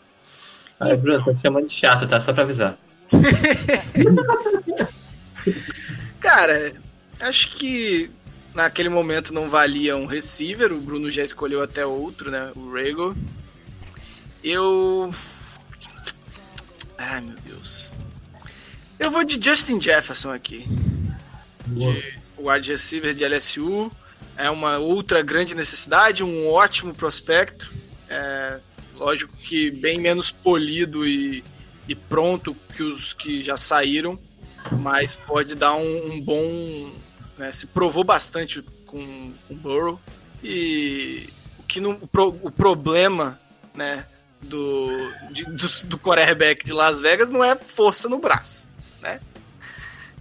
Aí, Bruno, tô te chamando de chato, tá? Só pra avisar. Cara, acho que naquele momento não valia um receiver, o Bruno já escolheu até outro, né? O Rego. Eu. Ai meu Deus. Eu vou de Justin Jefferson aqui. De wide receiver de LSU. É uma outra grande necessidade, um ótimo prospecto. É, lógico que bem menos polido e, e pronto que os que já saíram mas pode dar um, um bom. né, se provou bastante com o Burrow. E o, que não, o, pro- o problema né, do, de- do, do quarterback de Las Vegas não é força no braço. Né?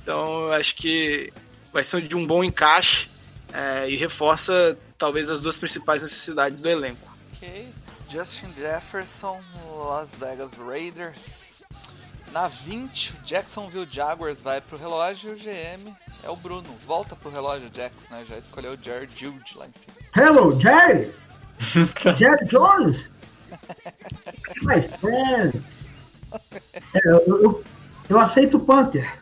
Então acho que vai ser de um bom encaixe é, e reforça talvez as duas principais necessidades do elenco. Ok. Justin Jefferson, Las Vegas Raiders. Na 20, o Jacksonville Jaguars vai pro relógio. O GM é o Bruno. Volta pro relógio, Jax, né? Já escolheu o Jared Jude lá em cima. Hello, Jerry! Jerry Jones! My friends! É, eu, eu, eu aceito o Panther.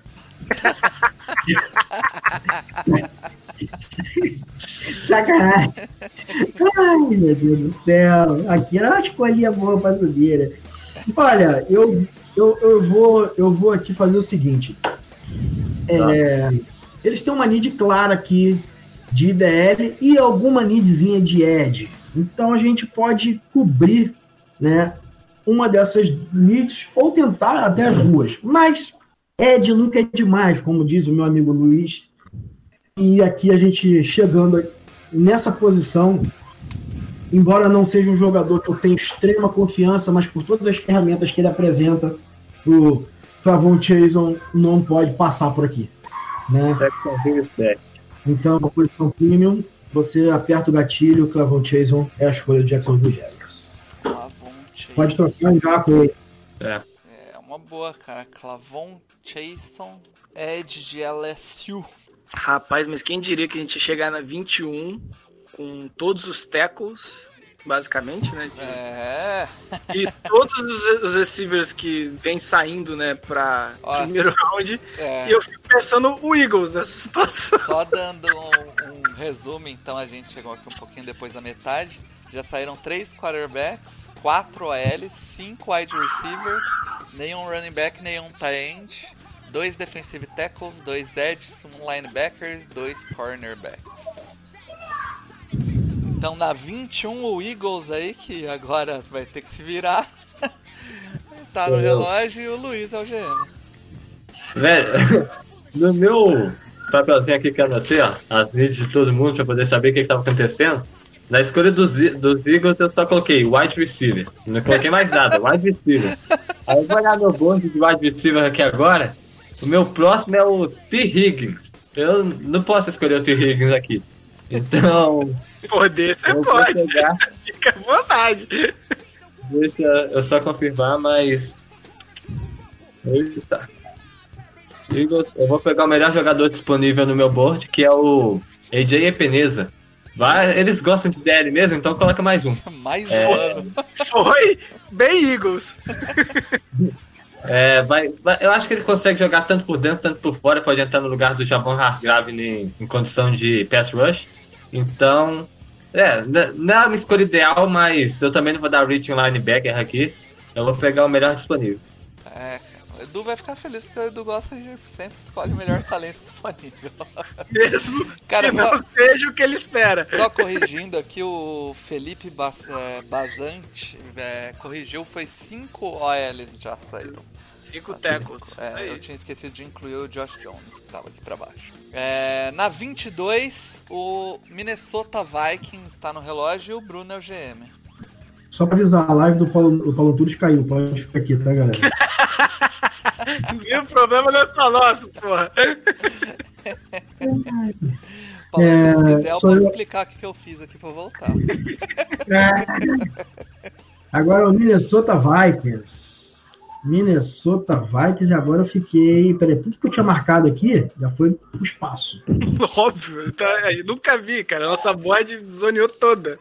Sacanagem. Ai, meu Deus do céu. Aqui era uma escolhinha boa pra subir, né? Olha, eu, eu, eu, vou, eu vou aqui fazer o seguinte. É, eles têm uma need clara aqui de IDL e alguma needzinha de Edge. Então a gente pode cobrir né, uma dessas needs ou tentar até as duas. Mas Edge nunca é demais, como diz o meu amigo Luiz. E aqui a gente chegando nessa posição, embora não seja um jogador que eu tenho extrema confiança, mas por todas as ferramentas que ele apresenta, o Clavon Chason não pode passar por aqui. Né? Então, uma posição premium, você aperta o gatilho, Clavon Chason é a escolha do Jacksonville Jaguars. Clavon Pode trocar um já com ele. É. É uma boa, cara. Clavon Chason, Edge de LSU. Rapaz, mas quem diria que a gente ia chegar na 21 com todos os tackles, basicamente, né? de- É. E todos os, os receivers que vem saindo, né, pra Nossa. primeiro round. é. E eu fico pensando o Eagles nessa situação. Só dando um, um resumo, então a gente chegou aqui um pouquinho depois da metade. Já saíram três quarterbacks, quatro OLs, cinco wide receivers, nenhum running back, nenhum tight end, dois defensive tackles, dois edges, um linebackers, dois cornerbacks. Então na 21 o Eagles aí, que agora vai ter que se virar, tá no relógio e o Luiz é o GM. Velho, no meu papelzinho aqui que eu anotei, ó, as needs de todo mundo pra poder saber o que, que tava acontecendo. Na escolha dos, dos Eagles eu só coloquei wide receiver. Não coloquei mais nada, wide receiver. Aí eu vou olhar meu board de wide receiver aqui agora. O meu próximo é o T. Higgins. Eu não posso escolher o T. Higgins aqui. Então, Poder você pode, pegar. fica à vontade. Deixa eu só confirmar, mas. Eita. Eagles, eu vou pegar o melhor jogador disponível no meu board, que é o AJ Epeneza. Vai, eles gostam de DL mesmo, então coloca mais um. Mais É. um ano. Foi bem Eagles. É, vai, eu acho que ele consegue jogar tanto por dentro, tanto por fora, pode entrar no lugar do Javon Hargrave em, em condição de pass rush. Então, é, não é uma escolha ideal, mas eu também não vou dar reaching linebacker aqui. Eu vou pegar o melhor disponível. É. Edu vai ficar feliz porque o Edu gosta de sempre escolhe o melhor talento disponível. Mesmo Cara, que só- não seja o que ele espera. Só corrigindo aqui, o Felipe Bas, é, Bazante é, corrigiu, foi 5 OLs já saíram. Cinco tackles. Isso É, eu tinha esquecido de incluir o Josh Jones, que tava aqui pra baixo. É, na 22, o Minnesota Vikings tá no relógio e o Bruno é o GM. Só pra avisar, a live do Paulo, o Paulo Antunes caiu. Pode ficar aqui, tá, galera? Viu? O problema não é só nosso, porra. Paulo, É, se quiser, eu posso eu. explicar o que, que eu fiz aqui pra voltar. Agora o Minnesota Vikings. Minnesota Vikings, e agora eu fiquei. Peraí, tudo que eu tinha marcado aqui já foi pro espaço. Óbvio. Tá, eu nunca vi, cara. Nossa board zoneou toda.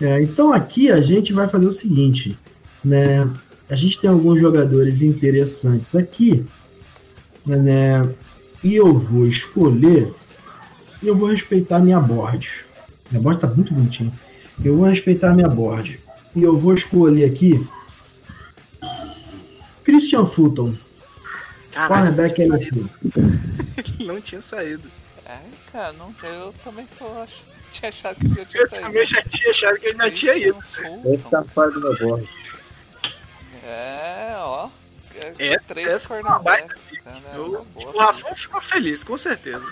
É, então aqui a gente vai fazer o seguinte, né? A gente tem alguns jogadores interessantes aqui, né? E eu vou escolher. E eu vou respeitar minha board. Minha board tá muito bonitinha. Eu vou respeitar a minha board. E eu vou escolher aqui. Christian Fulton, Caralho, cornerback não LSU. não tinha saído. É, cara, não, eu também tô ach... tinha achado que já tinha Eu saído. também já tinha achado que ele já tinha ido. Esse tá fora do meu board. É, ó. É, Essa- três essa é uma baita é Eu- boa. O Rafão ficou feliz, com certeza.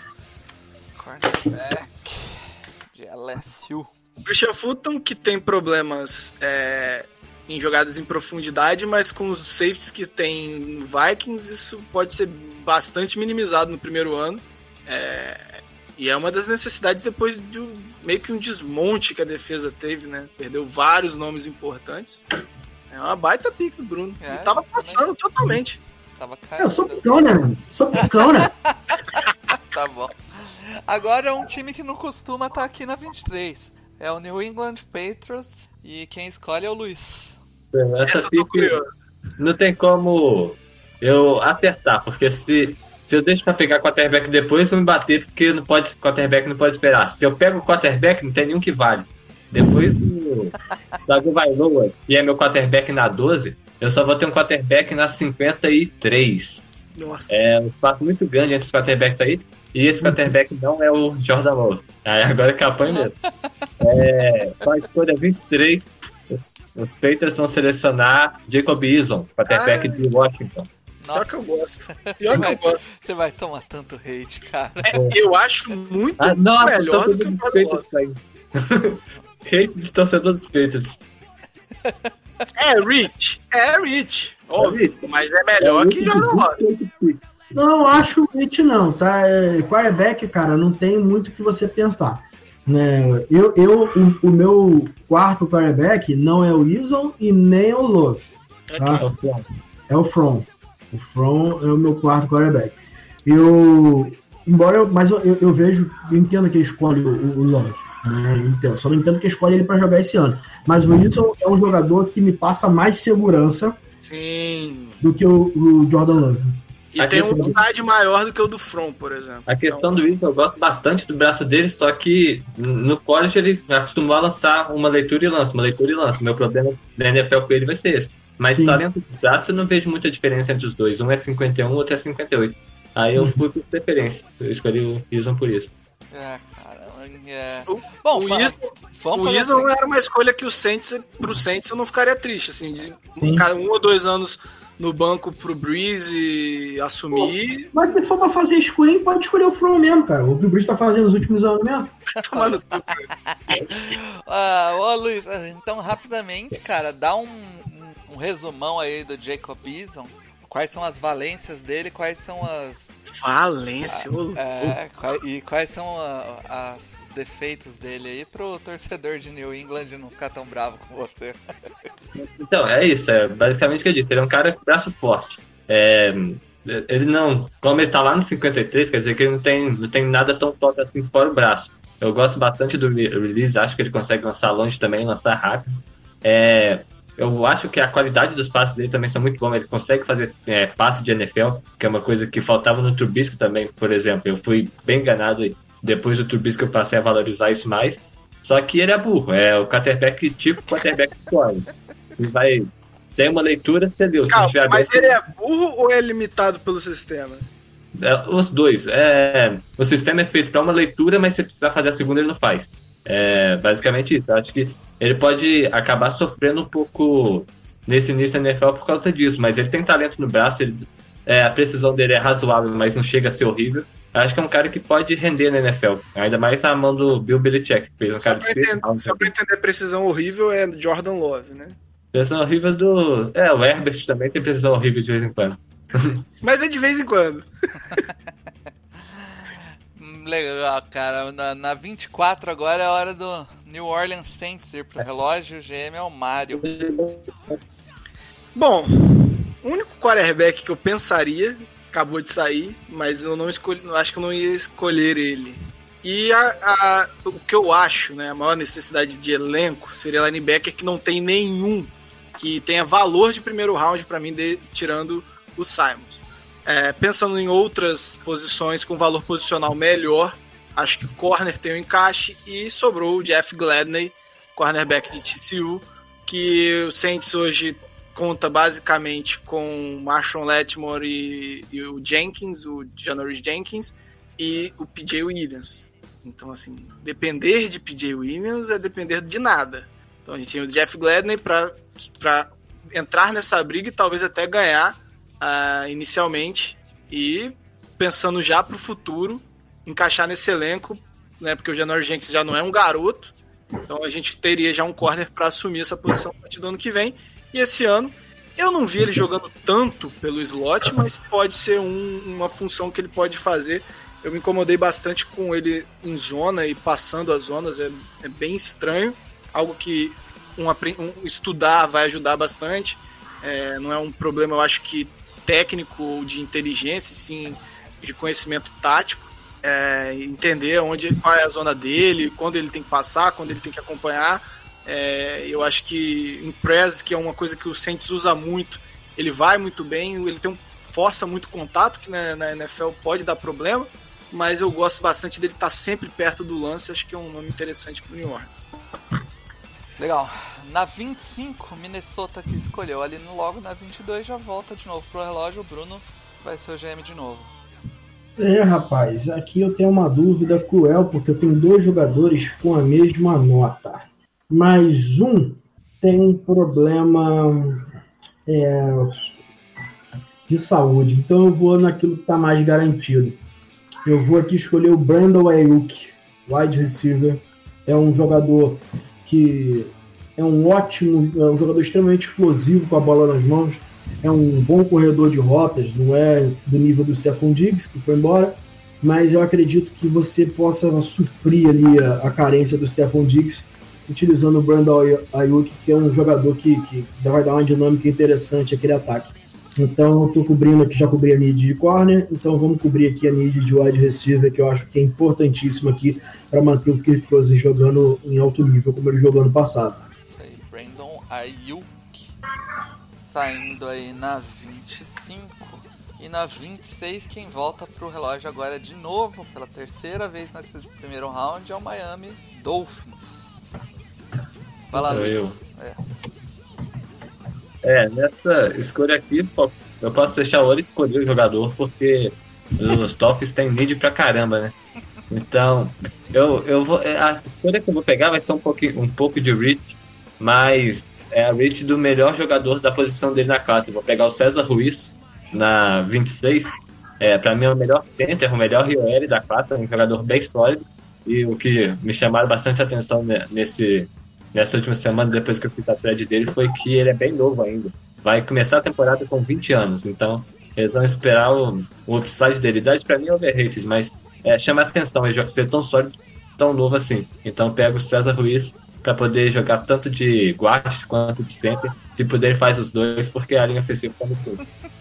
Cornerback de LSU. Christian Fulton, que tem problemas é, em jogadas em profundidade, mas com os safeties que tem Vikings, isso pode ser bastante minimizado no primeiro ano. É, e é uma das necessidades depois de meio que um desmonte que a defesa teve, né? Perdeu vários nomes importantes. É uma baita pique do Bruno. É, Ele tava passando totalmente. Tava É, eu sou caindo. picão, né, mano? Sou picão, né? Tá bom. Agora é um time que não costuma estar aqui na 23. É o New England Patriots e quem escolhe é o Luiz. Essa Essa, tô pique não tem como eu acertar, porque se, se eu deixo pra pegar quarterback depois, eu me bater, porque não pode, quarterback não pode esperar. Se eu pego o quarterback, não tem nenhum que vale. Depois do Tagovailoa, que é meu quarterback na 12, eu só vou ter um quarterback na 53. Nossa. É um espaço muito grande entre os quarterbacks aí. E esse quarterback não é o Jordan Love. Aí agora que apanho mesmo. É, com a escolha 23, os Patriots vão selecionar Jacob Eason, quarterback Ah. de Washington. Pior Nossa, que eu gosto. Pior que eu gosto. você vai tomar tanto hate, cara. Eu acho muito Ah, nossa, melhor do que o Patriots aí. Hate de torcedor dos Patriots. É Rich, é Rich, óbvio, Rich. mas é melhor que Jordan Love. Não acho o It não, tá? É, quarterback, cara, não tem muito o que você pensar. Né? Eu, eu o, o meu quarto quarterback não é o Eason e nem é o Love. Tá? É o From. O From é o meu quarto quarterback. Eu. Embora eu. Mas eu, eu, eu vejo. Eu entendo que ele escolhe o, o Love. Né? Eu Entendo. Só não entendo que escolhe ele para jogar esse ano. Mas o Eason é um jogador que me passa mais segurança Sim. do que o, o Jordan Love. E Aqui tem um upside maior do que o do From, por exemplo. A questão do Eason, eu gosto bastante do braço dele, só que no college ele acostumou a lançar uma leitura e lança, uma leitura e lança. Meu problema da NFL com ele vai ser esse. Mas Sim. talento de braço eu não vejo muita diferença entre os dois. Um é 51, o outro é 58. Aí eu fui por preferência. Eu escolhi o Eason por isso. É, cara. É... O- Bom, o vamos Eason assim. era uma escolha que o Saints, pro Saints eu não ficaria triste, assim, de Sim. ficar um ou dois anos no banco pro Breeze assumir, Mas se for pra fazer screen, pode escolher o From mesmo, cara. O que o Bruce tá fazendo nos últimos anos mesmo. cu. Ah, ô Luiz, então rapidamente, cara, dá um, um, um resumão aí do Jacob Eason. Quais são as valências dele, quais são as. Valência, ô louco. É, e quais são a- as- defeitos dele aí pro torcedor de New England não ficar tão bravo com você. Então, é isso. É basicamente o que eu disse. Ele é um cara com braço forte. É, ele não. Como ele tá lá no 53, quer dizer que ele não tem, não tem nada tão top assim fora o braço. Eu gosto bastante do re- release, acho que ele consegue lançar longe também, lançar rápido. É, eu acho que a qualidade dos passes dele também são muito bons. Ele consegue fazer é, passe de NFL, que é uma coisa que faltava no Trubisky também, por exemplo. Eu fui bem enganado depois do Trubisky eu passei a valorizar isso mais. Só que ele é burro, é o quarterback tipo quarterback. Ele vai tem uma leitura, você deu. Se não Calma, tiver mas aberto, ele é burro ou é limitado pelo sistema? é, os dois. É, o sistema é feito para uma leitura, mas se precisar fazer a segunda, ele não faz. É basicamente isso. Eu acho que ele pode acabar sofrendo um pouco nesse início da NFL por causa disso, mas ele tem talento no braço, ele- é, a precisão dele é razoável, mas não chega a ser horrível. Acho que é um cara que pode render na NFL, ainda mais na mão do Bill Belichick, que fez um Só cara pra, entender, só pra entender precisão horrível é Jordan Love, né? Precisão horrível do. É, o Herbert também tem precisão horrível de vez em quando. Mas é de vez em quando. Legal, cara. Na, na 24 agora é a hora do New Orleans Saints ir pro relógio. O GM é o Mario. Bom, o único quarterback que eu pensaria acabou de sair, mas eu não escolhi, acho que eu não ia escolher ele. E a- a- o que eu acho, né, a maior necessidade de elenco seria linebacker que não tem nenhum que tenha valor de primeiro round pra mim, de- tirando o Simons. É, pensando em outras posições com valor posicional melhor, acho que corner tem um encaixe e sobrou o Jeff Gladney, cornerback de TCU, que o Saints hoje conta basicamente com Marshall Letmore e, e o Jenkins, o Janoris Jenkins e o PJ Williams. Então, assim, depender de PJ Williams é depender de nada. Então a gente tem o Jeff Gladney para entrar nessa briga e talvez até ganhar ah, inicialmente e pensando já para o futuro, encaixar nesse elenco, né? Porque o Janoris Jenkins já não é um garoto, então a gente teria já um corner para assumir essa posição a partir do ano que vem. E esse ano eu não vi ele jogando tanto pelo slot, mas pode ser um- uma função que ele pode fazer. Eu me incomodei bastante com ele em zona e passando as zonas, é, é bem estranho. Algo que um, um estudar vai ajudar bastante. É, não é um problema, eu acho que técnico ou de inteligência, sim de conhecimento tático. É, entender onde, qual é a zona dele, quando ele tem que passar, quando ele tem que acompanhar. É, eu acho que em press, que é uma coisa que o Saints usa muito, ele vai muito bem, ele tem um, força muito contato, que na, na NFL pode dar problema, mas eu gosto bastante dele estar sempre perto do lance, acho que é um nome interessante para o New Orleans. Legal. Na 25, Minnesota que escolheu. Ali no- logo na 22 já volta de novo pro relógio. O Bruno vai ser o GM de novo. É, rapaz, aqui eu tenho uma dúvida cruel, porque eu tenho dois jogadores com a mesma nota. Mas um tem um problema é, de saúde. Então eu vou naquilo que está mais garantido. Eu vou aqui escolher o Brandon Ayuk, wide receiver. É um jogador que é um ótimo, é um jogador extremamente explosivo com a bola nas mãos é um bom corredor de rotas, não é do nível do Stephon Diggs, que foi embora, mas eu acredito que você possa suprir ali a, a carência do Stephon Diggs utilizando o Brandon Ayuk, que é um jogador que, que vai dar uma dinâmica interessante àquele ataque. Então eu estou cobrindo aqui, já cobri a mid de corner, então vamos cobrir aqui a mid de wide receiver, que eu acho que é importantíssimo aqui para manter o Kirk Cousins jogando em alto nível, como ele jogou ano passado. Aí, Brandon Ayuk. Saindo aí na 25. E na 26, quem volta pro relógio agora de novo, pela terceira vez nesse primeiro round, é o Miami Dolphins. Sou Luiz. eu. É. É, nessa escolha aqui, eu posso deixar o olho escolher o jogador, porque os Dolphins têm need pra caramba, né? Então, eu, eu vou. é, A escolha que eu vou pegar vai ser um, pouquinho, um pouco de reach, mas é a reach do melhor jogador da posição dele na classe. Eu vou pegar o César Ruiz na 26. É, pra mim é o melhor center, o melhor IOL da classe, um jogador bem sólido. E o que me chamaram bastante atenção ne- nesse, nessa última semana, depois que eu fiz a thread dele, foi que ele é bem novo ainda. Vai começar a temporada com 20 anos, então eles vão esperar o, o upside dele. Idade pra mim é overrated, mas é, chama atenção ele ser tão sólido, tão novo assim. Então pega o César Ruiz para poder jogar tanto de guard quanto de center. Se puder, faz os dois, porque a linha ofensiva tá muito boa.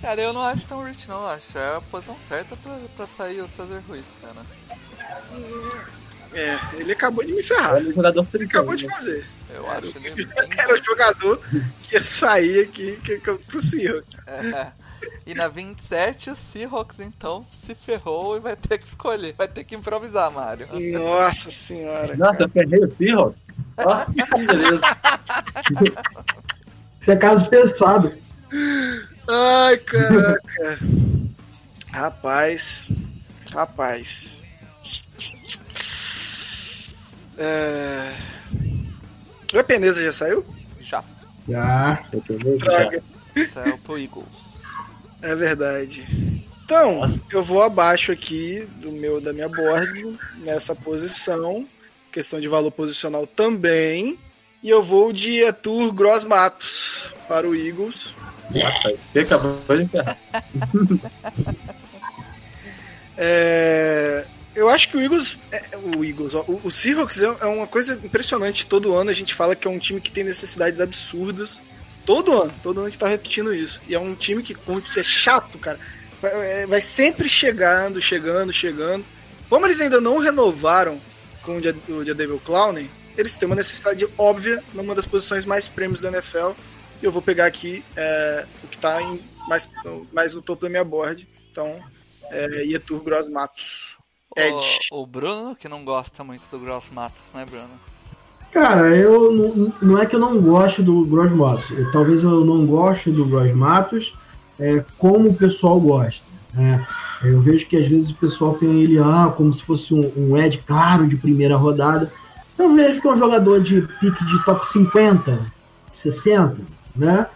Cara, eu não acho tão rich não, acho. É a posição certa pra, pra sair o Cesar Ruiz, cara. É, ele acabou de me ferrar. Ele é um jogador Ele acabou de fazer. Eu acho ele bem Era o jogador que ia sair aqui que, que, pro Seahawks. É. E na 27 o Seahawks então se ferrou e vai ter que escolher, vai ter que improvisar, Mário. Nossa senhora. Nossa, eu ferrei o Seahawks. Ó, que beleza. Isso é caso pensado. Ai, caraca. rapaz. Rapaz. É... O Epeneza já saiu? Já. Já. Eu tô meio já. Droga. Saiu pro Eagles. É verdade. Então, eu vou abaixo aqui do meu da minha board nessa posição. Questão de valor posicional também. E eu vou de Etur Gross Matos para o Eagles. Você acabou de enterrar. É, eu acho que o Eagles, é, o Eagles, ó, o, o Seahawks é, é uma coisa impressionante. Todo ano a gente fala que é um time que tem necessidades absurdas. Todo ano, todo ano a gente tá repetindo isso. E é um time que é chato, cara. Vai, é, vai sempre chegando, chegando, chegando. Como eles ainda não renovaram com o Jadavion Clowney, eles têm uma necessidade óbvia numa das posições mais prêmios da NFL. E eu vou pegar aqui é, o que tá em- mais, mais no topo da minha board. Então, é, Ietur Gross Matos. Edge. O, o Bruno, que não gosta muito do Gross Matos, né, Bruno? Cara, eu não, não é que eu não gosto do Gross Matos. Eu- talvez eu não goste do Gross Matos é, como o pessoal gosta. né? Eu vejo que às vezes o pessoal tem ele ah, como se fosse um, um Ed claro de primeira rodada. Eu vejo que é um jogador de pique de top 50, 60, né?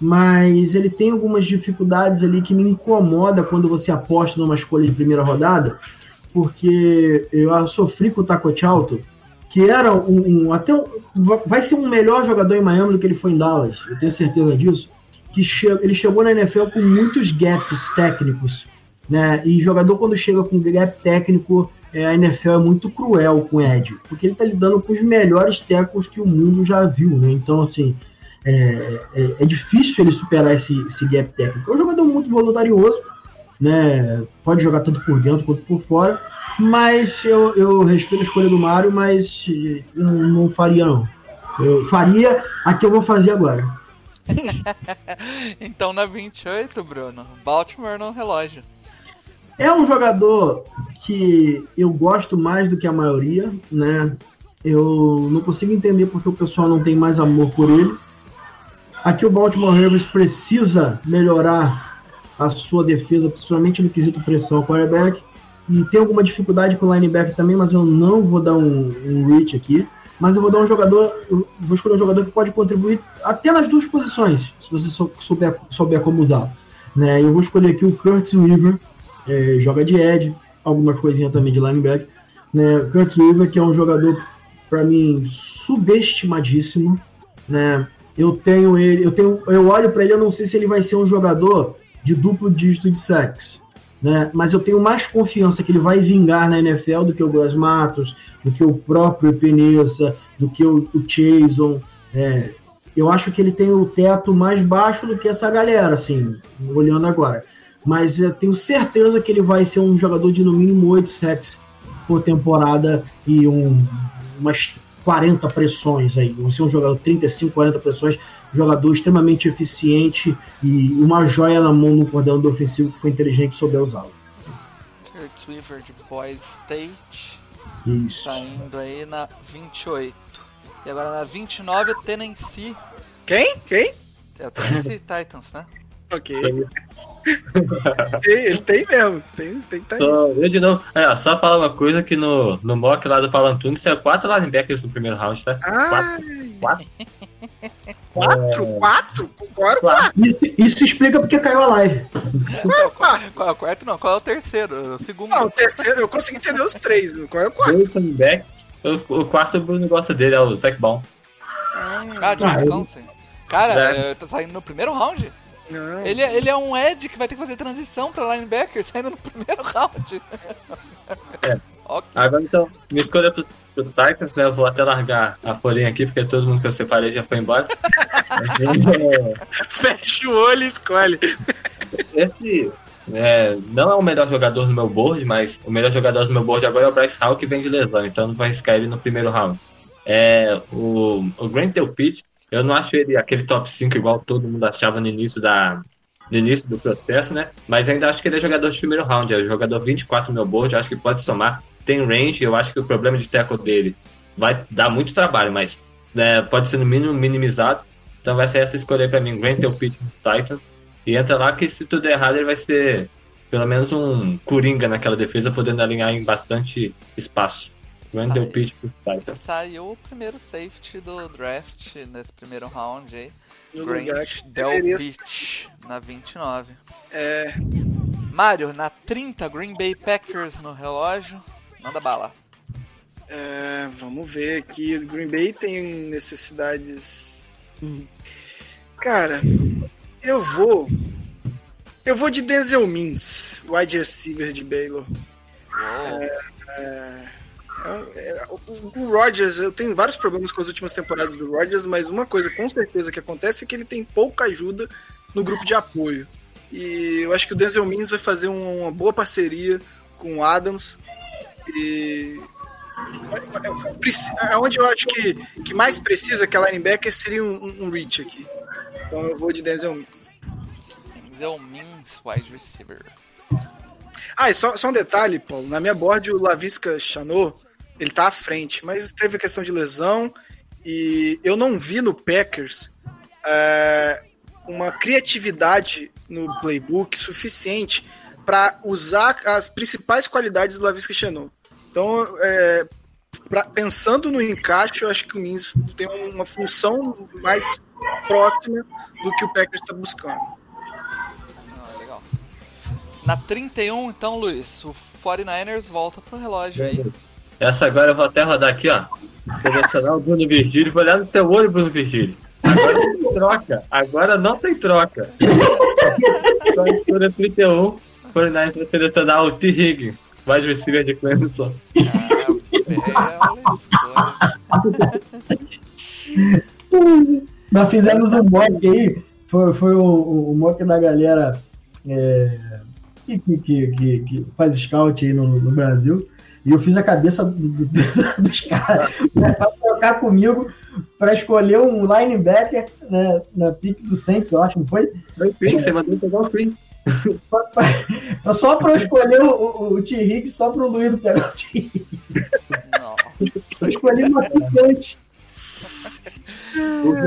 Mas ele tem algumas dificuldades ali que me incomoda quando você aposta numa escolha de primeira rodada, porque eu sofri com o Taco Alto, que era um, um- até um- vai ser um melhor jogador em Miami do que ele foi em Dallas, eu tenho certeza disso. Que che- ele chegou na NFL com muitos gaps técnicos, né? E jogador quando chega com gap técnico, é, a NFL é muito cruel com o Ed, porque ele tá lidando com os melhores técnicos que o mundo já viu, né? Então assim, é, é- é difícil ele superar esse, esse gap técnico. É um jogador muito voluntarioso, né? Pode jogar tanto por dentro quanto por fora. Mas eu, eu respeito a escolha do Mário, mas não, não faria não. Eu faria a que eu vou fazer agora. Então na 28, Bruno, Baltimore no relógio. É um jogador que eu gosto mais do que a maioria, né? Eu não consigo entender porque o pessoal não tem mais amor por ele. Aqui o Baltimore Ravens precisa melhorar a sua defesa, principalmente no quesito pressão ao quarterback. E tem alguma dificuldade com o linebacker também, mas eu não vou dar um, um reach aqui. Mas eu vou dar um jogador, vou escolher um jogador que pode contribuir até nas duas posições, se você sou- souber, souber como usar. Né? Eu vou escolher aqui o Curtis Weaver, é, joga de Ed, algumas coisinhas também de linebacker. Né? Curtis Weaver, que é um jogador, para mim, subestimadíssimo. Né? Eu tenho ele, eu tenho, eu olho para ele, eu não sei se ele vai ser um jogador de duplo dígito de sacks. Né? Mas eu tenho mais confiança que ele vai vingar na NFL do que o Gross Matos, do que o próprio Peneza, do que o, o. É, eu acho que ele tem o teto mais baixo do que essa galera, assim, olhando agora. Mas eu tenho certeza que ele vai ser um jogador de no mínimo 8 sacks por temporada e um, umas 40 pressões aí. Vai ser um jogador 35, 40 pressões, jogador extremamente eficiente e uma joia na mão no coordenador ofensivo que foi inteligente e souber usá-lo. Kurt Weaver de Boys State, Isso. saindo aí na 28. E agora na 29, o Tennessee. Quem? Quem? É o Tennessee Titans, né? Ok. Tem- ele tem mesmo. Tem, tem que tá aí. Só, eu de novo. É, só falar uma coisa que no, no mock lá do Paulo Antunes saiu quatro linebackers no primeiro round, tá? Ah, Quatro. quatro? Quatro? Concordo. Quatro. Isso, isso explica porque caiu a live. Qual, qual é o quarto? Não, qual é o terceiro? O segundo. Não, o terceiro, eu consegui entender os três. meu. Qual é o quarto? Dois linebacks. O, o quarto o Bruno gosta dele, é o Zach Ball. Ah, de Ah, Wisconsin. Cara, É. é, tá saindo no primeiro round. Não. Ele, é- ele é um Ed que vai ter que fazer transição pra linebacker, saindo no primeiro round. É. Ok. Agora então, minha escolha pro, pro Titans, né? Eu vou até largar a folhinha aqui, porque todo mundo que eu separei já foi embora. Fecha o olho e escolhe. Esse é, não é o melhor jogador no meu board, mas o melhor jogador do meu board agora é o Bryce Hall, que vem de lesão, então não vai arriscar ele no primeiro round. É, o, o Grant Delpit, eu não acho ele aquele top 5 igual todo mundo achava no início, da, no início do processo, né? Mas ainda acho que ele é jogador de primeiro round, é jogador 24 no meu board, acho que pode somar. Tem range, eu acho que o problema de tackle dele vai dar muito trabalho, mas né, pode ser no mínimo minimizado. Então vai ser essa escolha pra mim, Grant o Pitt Titans. E entra lá que se tudo errado ele vai ser pelo menos um Coringa naquela defesa, podendo alinhar em bastante espaço. Grant Sai. Pitt Titans. Saiu o primeiro safety do draft nesse primeiro round aí. No Grant Del deveria- Beach, na 29. É, Mário, na 30, Green Bay Packers no relógio. Manda bala. é, vamos ver aqui. O Green Bay tem necessidades. Cara, eu vou. Eu vou de Denzel Mims, wide receiver de Baylor. É, é, o, o Rodgers, eu tenho vários problemas com as últimas temporadas do Rodgers, mas uma coisa com certeza que acontece é que ele tem pouca ajuda no grupo de apoio. E eu acho que o Denzel Mims vai fazer um- uma boa parceria com o Adams. E. é Onde eu acho que, que mais precisa que a linebacker seria um, um, um reach aqui. Então eu vou de Denzel Mims. Denzel Mims, wide receiver. Ah, e só, só um detalhe, Paulo. Na minha board, o Lavisca Chanot, ele tá à frente, mas teve a questão de lesão e eu não vi no Packers é, uma criatividade no playbook suficiente para usar as principais qualidades do Lavisca Chanot. Então, é, pra- pensando no encaixe, eu acho que o Mins tem uma função mais próxima do que o Packers está buscando. Ah, legal. Na 31, então, Luiz, o 49ers volta pro relógio aí. Essa agora eu vou até rodar aqui, ó. Selecionar o Bruno Virgílio. Vou olhar no seu olho, Bruno Virgílio. Agora não tem troca. Agora não tem troca. Só escolha 31. Foi nice vai selecionar o T. Higgins, wide receiver de Clemson. Nós fizemos um mock aí, foi, foi o, o, o mock da galera é, que, que, que- que faz scout aí no, no Brasil. E eu fiz a cabeça do- do- dos caras né, pra trocar comigo pra escolher um linebacker né, na pick do Saints, eu acho, não foi? Foi free, você mandou pegar o free. Pra- Só pra eu escolher o, o, o T. Higgs, só pro Luiz não pegar o T. Higgs. Nossa. Eu escolhi uma pick antes.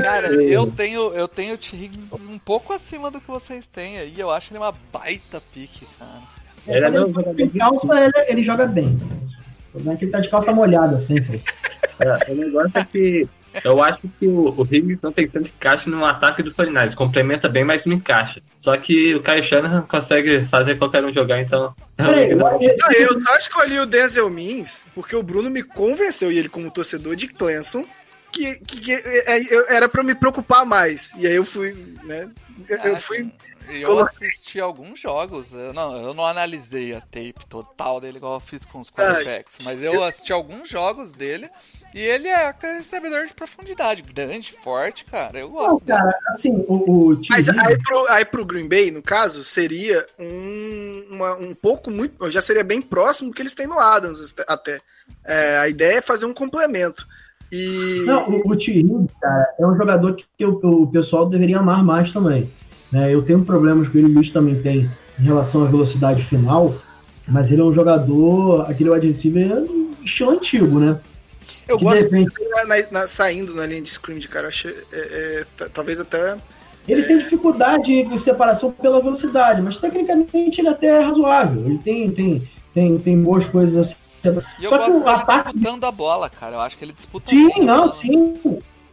Cara, eu tenho, eu tenho o T. Higgins um pouco acima do que vocês têm aí. Eu acho ele uma baita pique, cara. Ele é ele calça, ele, ele joga bem. Problema é que ele tá de calça molhada sempre. É, o negócio é que eu acho que o, o Higgins não tem tanto encaixe no ataque do 49 Complementa bem, mas não encaixa. Só que o Kyle Shanahan consegue fazer qualquer um jogar, então. Peraí, eu Não, eu só escolhi o Denzel Mims porque o Bruno me convenceu, e ele como torcedor de Clemson, que, que, que, é, eu- era pra eu me preocupar mais. E aí eu fui, né? Eu, eu Ah, fui. Eu assisti alguns jogos, eu não, eu não analisei a tape total dele igual eu fiz com os quarterbacks, mas eu assisti alguns jogos dele e ele é recebedor de profundidade, grande, forte, cara. Eu Não, gosto dele. cara, assim, o, o. Mas Higgins- aí pro, aí pro Green Bay, no caso, seria um, uma- um pouco muito. Já seria bem próximo do que eles têm no Adams até. É, a ideia é fazer um complemento. E. Não, o, o T. Higgins, cara, é um jogador que, que o, o pessoal deveria amar mais também. Né? Eu tenho problemas com ele, o Luiz também tem em relação à velocidade final, mas ele é um jogador, aquele wide receiver estilo antigo, né? eu que gosto de repente na- na- na- saindo na linha de scrimmage, cara. Eu achei, é, é, talvez até. Ele tem dificuldade de separação pela velocidade, mas tecnicamente ele até é razoável. Ele tem, tem, tem, tem boas coisas assim. E eu Só que o ataque. disputando a bola, cara. Eu acho que ele disputa Sim, não, bola. sim.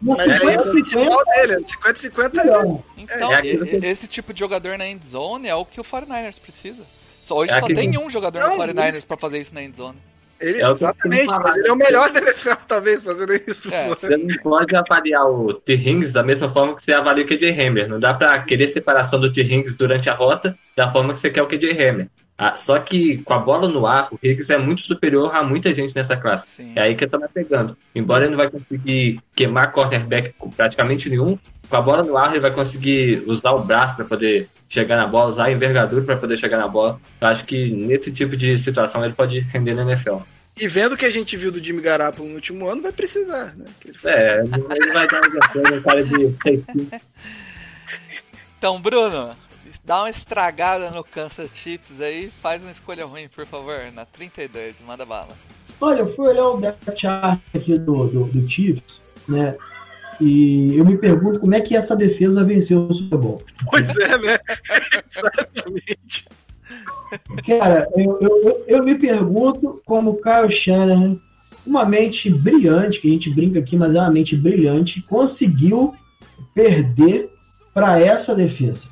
Uma Mas aí é o 50-50 principal dele, 50-50 é. não. Então, É esse tipo de jogador na endzone é o que o 49ers precisa. Só hoje É só tem um jogador Não, no 49ers eles- pra fazer isso na endzone. Ele, É exatamente, mas ele é o melhor da NFL, talvez, fazendo isso. É. Você não pode avaliar o T. Higgins da mesma forma que você avalia o KJ Hammer. Não dá pra querer separação do T. Higgins durante a rota da forma que você quer o KJ Hammer. Ah, só que com a bola no ar, o Higgins é muito superior a muita gente nessa classe. Sim. É aí que eu tô me pegando. Embora ele não vai conseguir queimar cornerback com praticamente nenhum, com a bola no ar ele vai conseguir usar o braço para poder chegar na bola, usar a envergadura para poder chegar na bola. Eu acho que nesse tipo de situação ele pode render na NFL. E vendo o que a gente viu do Jimmy Garoppolo no último ano, vai precisar, né? Que ele. É, ele vai dar um um cara de. Então, Bruno, dá uma estragada no Kansas Chiefs aí, faz uma escolha ruim, por favor, na 32, manda bala. Olha, eu fui olhar o depth chart aqui do, do, do Chiefs, né? E eu me pergunto como é que essa defesa venceu o Super Bowl. Pois é, né? Exatamente. Cara, eu, eu, eu, eu me pergunto como o Kyle Shanahan, uma mente brilhante, que a gente brinca aqui, mas é uma mente brilhante, conseguiu perder para essa defesa,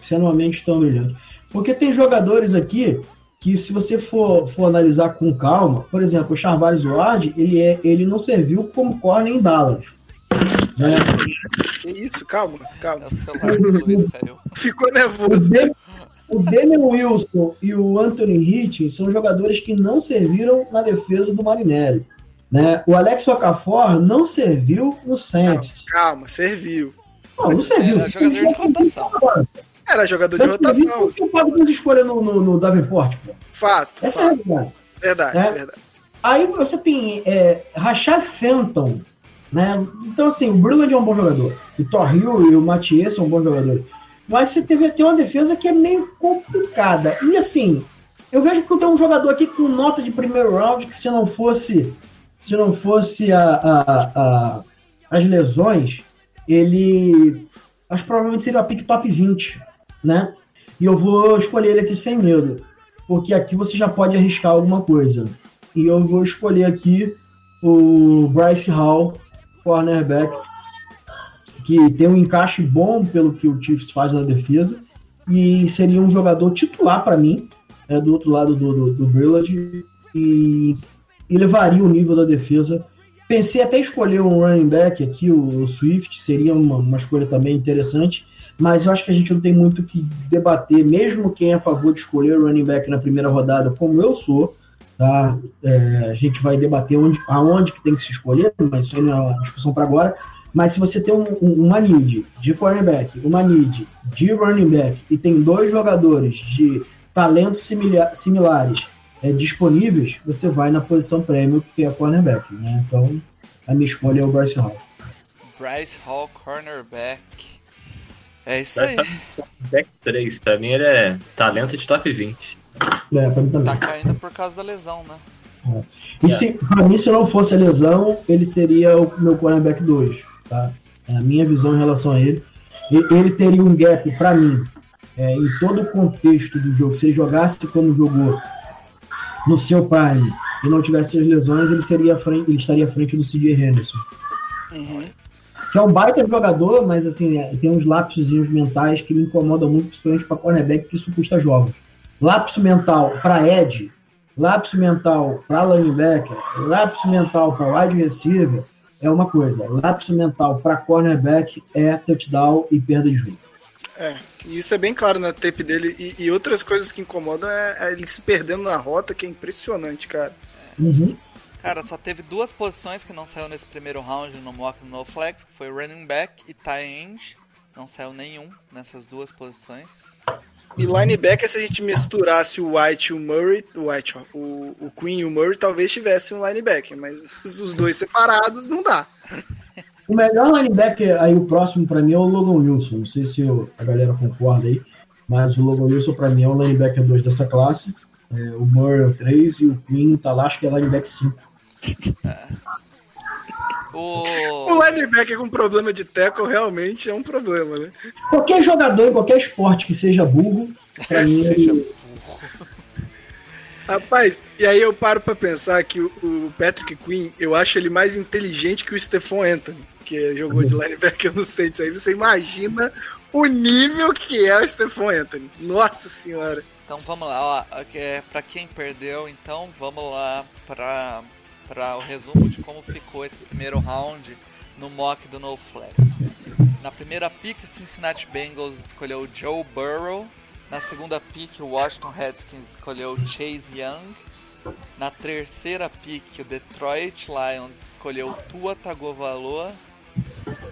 sendo uma mente tão brilhante. Porque tem jogadores aqui que, se você for, for analisar com calma, por exemplo, o Charvarius Ward, ele, é, ele não serviu como corner em Dallas. Né? Que isso, calma, calma. É. Ficou nervoso. O Damian Wilson e o Anthony Hitchens são jogadores que não serviram na defesa do Marinelli. Né? O Alex Okafor não serviu no Saints. Calma, serviu. Não, não serviu. Era jogador de rotação. Era jogador de rotação. Você pode nos escolher no, no, no Davenport, pô. Fato. Essa é a fato. realidade. Verdade, É. verdade. Aí você tem é, Rashad Fenton, né? Então, assim, o Brilland é um bom jogador. O Thor Hill e o Mathieu são bons jogadores. Mas você teve, tem uma defesa que é meio complicada. E, assim, eu vejo que tem um jogador aqui com nota de primeiro round que se não fosse se não fosse a, a- a- as lesões, ele acho que provavelmente seria a pick top 20, né? E eu vou escolher ele aqui sem medo, porque aqui você já pode arriscar alguma coisa. E eu vou escolher aqui o Bryce Hall, cornerback, que tem um encaixe bom pelo que o Chiefs faz na defesa e seria um jogador titular para mim, é, do outro lado do, do, do Brilland, e elevaria o nível da defesa. Pensei até escolher um running back aqui, o, o Swift, seria uma, uma escolha também interessante, mas eu acho que a gente não tem muito o que debater, mesmo quem é a favor de escolher o running back na primeira rodada, como eu sou, tá? É, a gente vai debater onde, aonde que tem que se escolher, mas isso aí não é uma discussão para agora. Mas se você tem um, um- uma need de cornerback, uma need de running back e tem dois jogadores de talentos simila- similares é, disponíveis, você vai na posição prêmio, que é cornerback. Né? Então, a minha escolha é o Bryce Hall. Bryce Hall, cornerback. É isso aí. Back 3, pra mim ele é talento de top 20. É, pra mim também. Tá caindo por causa da lesão, né? E se, pra mim, se não fosse a lesão, ele seria o meu cornerback 2. Tá? É a minha visão em relação a ele. E- Ele teria um gap, pra mim, é, em todo o contexto do jogo. Se ele jogasse como jogou no seu prime e não tivesse as lesões, ele, seria frente, ele estaria à frente do CJ Henderson. Uhum. Que é um baita jogador, mas assim, é, tem uns lapsozinhos mentais que me incomodam muito, principalmente para cornerback, que isso custa jogos. Lapso mental para Ed, lapso mental para linebacker, lapso mental para wide receiver é uma coisa. Lapso mental para cornerback é touchdown e perda de jogo. É, e isso é bem claro na tape dele. E, e outras coisas que incomodam é, é ele se perdendo na rota, que é impressionante, cara. Uhum. Cara, só teve duas posições que não saiu nesse primeiro round no mock no flex, que foi running back e tight end. Não saiu nenhum nessas duas posições. E linebacker, se a gente misturasse o White e o Murray, o White, ó, o, o Queen e o Murray, talvez tivesse um linebacker, mas os dois separados não dá. O melhor linebacker aí, o próximo para mim é o Logan Wilson. Não sei se o- a galera concorda aí, mas o Logan Wilson para mim é o linebacker 2 dessa classe. É, o Murray é o 3 e o Queen tá lá, acho que é linebacker 5. O... O linebacker com problema de tackle realmente é um problema, né? Qualquer jogador em qualquer esporte que seja burro, pra mim Seja ele- Rapaz, e aí eu paro pra pensar que o, Patrick Queen, eu acho ele mais inteligente que o Stephon Anthony, que jogou de linebacker no Saints. Aí você imagina o nível que é o Stephon Anthony. Nossa senhora. Então vamos lá, ó, é, pra quem perdeu, então vamos lá pra, pra o resumo de como ficou esse primeiro round no mock do No Flex. Na primeira pick, o Cincinnati Bengals escolheu Joe Burrow. Na segunda pick, o Washington Redskins escolheu Chase Young. Na terceira pick, o Detroit Lions escolheu Tua Tagovailoa.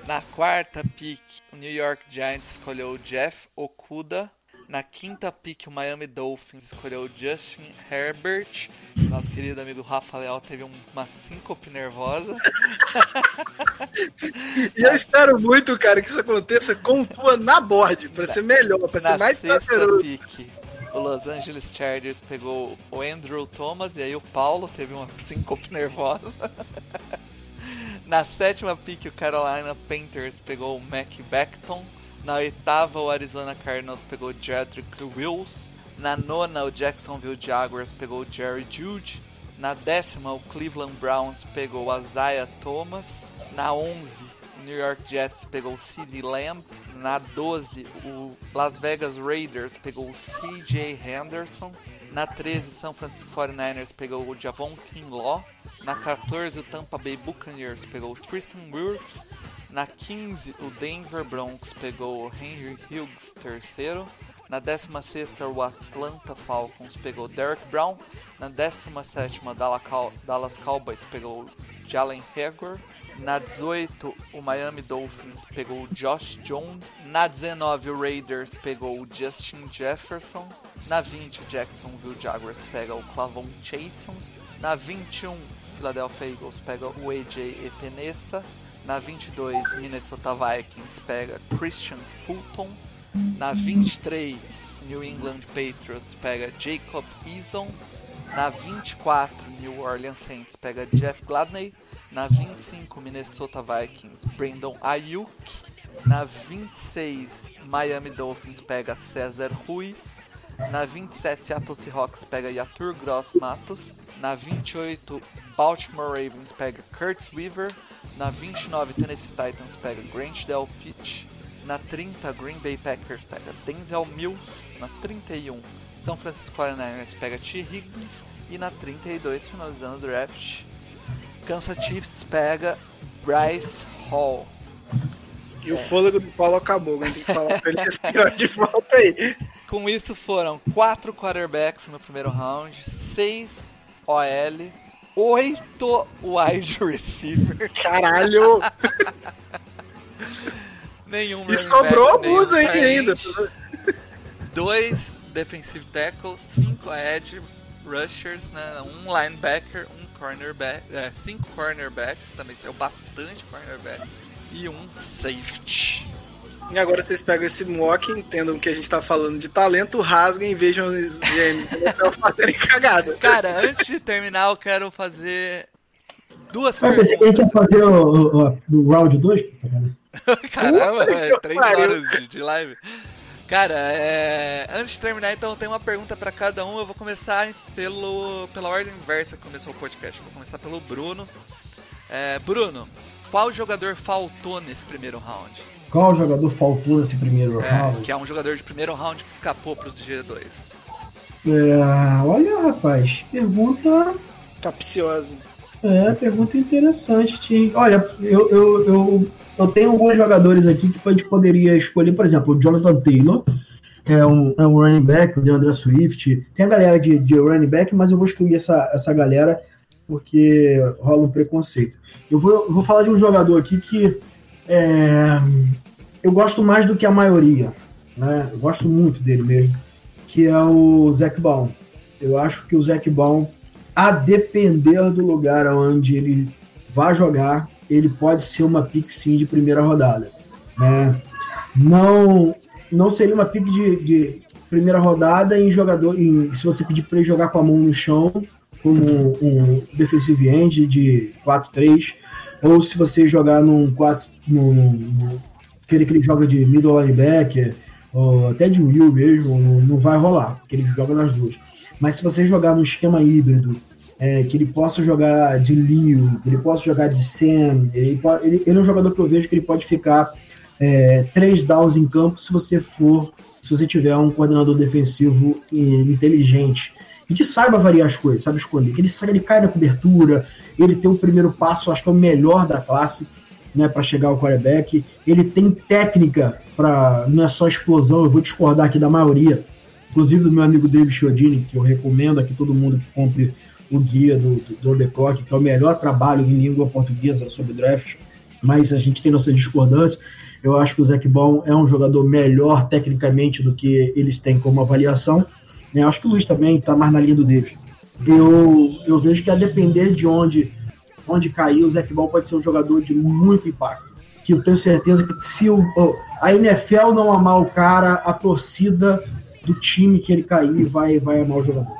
Na quarta pick, o New York Giants escolheu Jeff Okuda. Na quinta pick, o Miami Dolphins escolheu o Justin Herbert. Nosso querido amigo Rafa Leal teve um- uma síncope nervosa. E eu espero muito, cara, que isso aconteça com tua na board, pra ser melhor, pra ser Na mais sexta prazeroso. pick, o Los Angeles Chargers pegou o Andrew Thomas e aí o Paulo teve uma síncope nervosa. Na sétima pick, o Carolina Panthers pegou o Mac Beckton. Na oitava, o Arizona Cardinals pegou o Jedrick Wills. Na nona, o Jacksonville Jaguars pegou o Jerry Jude. Na décima, o Cleveland Browns pegou o Isaiah Thomas. Na onze, o New York Jets pegou o CeeDee Lamb. Na 12, o Las Vegas Raiders pegou o CJ Henderson. Na 13, São Francisco 49ers pegou o Javon Kinlaw. Na 14, o Tampa Bay Buccaneers pegou o Tristan Wirfs. Na 15, o Denver Broncos pegou o Henry Hughes terceiro. Na 16, o Atlanta Falcons pegou Derek Brown. Na 17, o Dallas Cow- Dallas Cowboys pegou Jalen Hager. Na 18, o Miami Dolphins pegou Josh Jones. Na 19, o Raiders pegou o Justin Jefferson. Na 20, o Jacksonville Jaguars pega o Clavon Chason. Na 21, o Philadelphia Eagles pega o AJ Epinesa. Na 22, Minnesota Vikings pega Christian Fulton. Na 23, New England Patriots pega Jacob Eason. Na 24, New Orleans Saints pega Jeff Gladney. Na 25, Minnesota Vikings, Brandon Ayuk. Na 26, Miami Dolphins pega César Ruiz. Na 27, Seattle Seahawks pega Yatur Gross Matos. Na 28, Baltimore Ravens pega Curtis Weaver. Na 29, Tennessee Titans pega Grant Delpit. Na 30, Green Bay Packers pega Denzel Mills. Na 31, São Francisco 49ers pega T. Higgins. E na 32, finalizando o draft, Kansas Chiefs pega Bryce Hall. E o fôlego do Paulo acabou, a gente tem que falar pra ele respirar de volta aí. Com isso foram 4 quarterbacks no primeiro round, 6 OL, 8 wide receiver, Caralho! nenhum E sobrou alguns aí ainda. 2 defensive tackles, 5 edge rushers, né, um linebacker, um cornerback, 5 cornerbacks, também saiu bastante cornerback, e um safety. E agora vocês pegam esse mock, entendam que a gente tá falando de talento, rasguem e vejam os GMs do NFL fazerem cagada. Cara, antes de terminar, eu quero fazer duas Eu pensei que a gente ia perguntas. fazer o, o, o round 2, sacanagem. Caramba, é três pariu, horas de, de live. Cara, é, antes de terminar, então, tem uma pergunta pra cada um. Eu vou começar pelo, pela ordem inversa que começou o podcast. Vou começar pelo Bruno. É, Bruno, qual jogador faltou nesse primeiro round? Qual jogador faltou nesse primeiro É, round? que é um jogador de primeiro round que escapou pros G2. É, olha, rapaz, pergunta. Capciosa. É, pergunta interessante, Tim. Olha, eu, eu, eu, eu tenho alguns jogadores aqui que a gente poderia escolher, por exemplo, o Jonathan Taylor, é um, é um running back, o DeAndre Swift. Tem a galera de, de running back, mas eu vou excluir essa, essa galera porque rola um preconceito. Eu vou, eu vou falar de um jogador aqui que é, eu gosto mais do que a maioria, né? Eu gosto muito dele mesmo, que é o Zac Baum. Eu acho que o Zac Baum, a depender do lugar onde ele vai jogar, ele pode ser uma pick sim de primeira rodada. Né? Não, não seria uma pick de, de primeira rodada em jogador. Em, se você pedir para ele jogar com a mão no chão, como um defensive end de 4-3, ou se você jogar num 4. No, no, aquele que ele joga de middle linebacker, ou até de Will mesmo, não, não vai rolar, porque ele joga nas duas. Mas se você jogar no esquema híbrido, é, que ele possa jogar de Leo, que ele possa jogar de Sam, ele, ele, ele é um jogador que eu vejo que ele pode ficar é, três downs em campo se você for, se você tiver um coordenador defensivo inteligente. E que saiba variar as coisas, sabe escolher, que ele ele cai na cobertura, ele tem o primeiro passo, acho que é o melhor da classe, né, para chegar ao quarterback, ele tem técnica para não é só explosão, eu vou discordar aqui da maioria, inclusive do meu amigo David Chiodini, que eu recomendo aqui todo mundo que compre o guia do, do, do The Clock, que é o melhor trabalho em língua portuguesa sobre draft, mas a gente tem nossa discordância. Eu acho que o Zac Baum é um jogador melhor tecnicamente do que eles têm como avaliação. Eu acho que o Luiz também está mais na linha do David. Eu, eu vejo que a depender de onde, onde cair, o Zac Baum pode ser um jogador de muito impacto. Que eu tenho certeza que se o, a NFL não amar o cara, a torcida do time que ele cair vai, vai amar o jogador.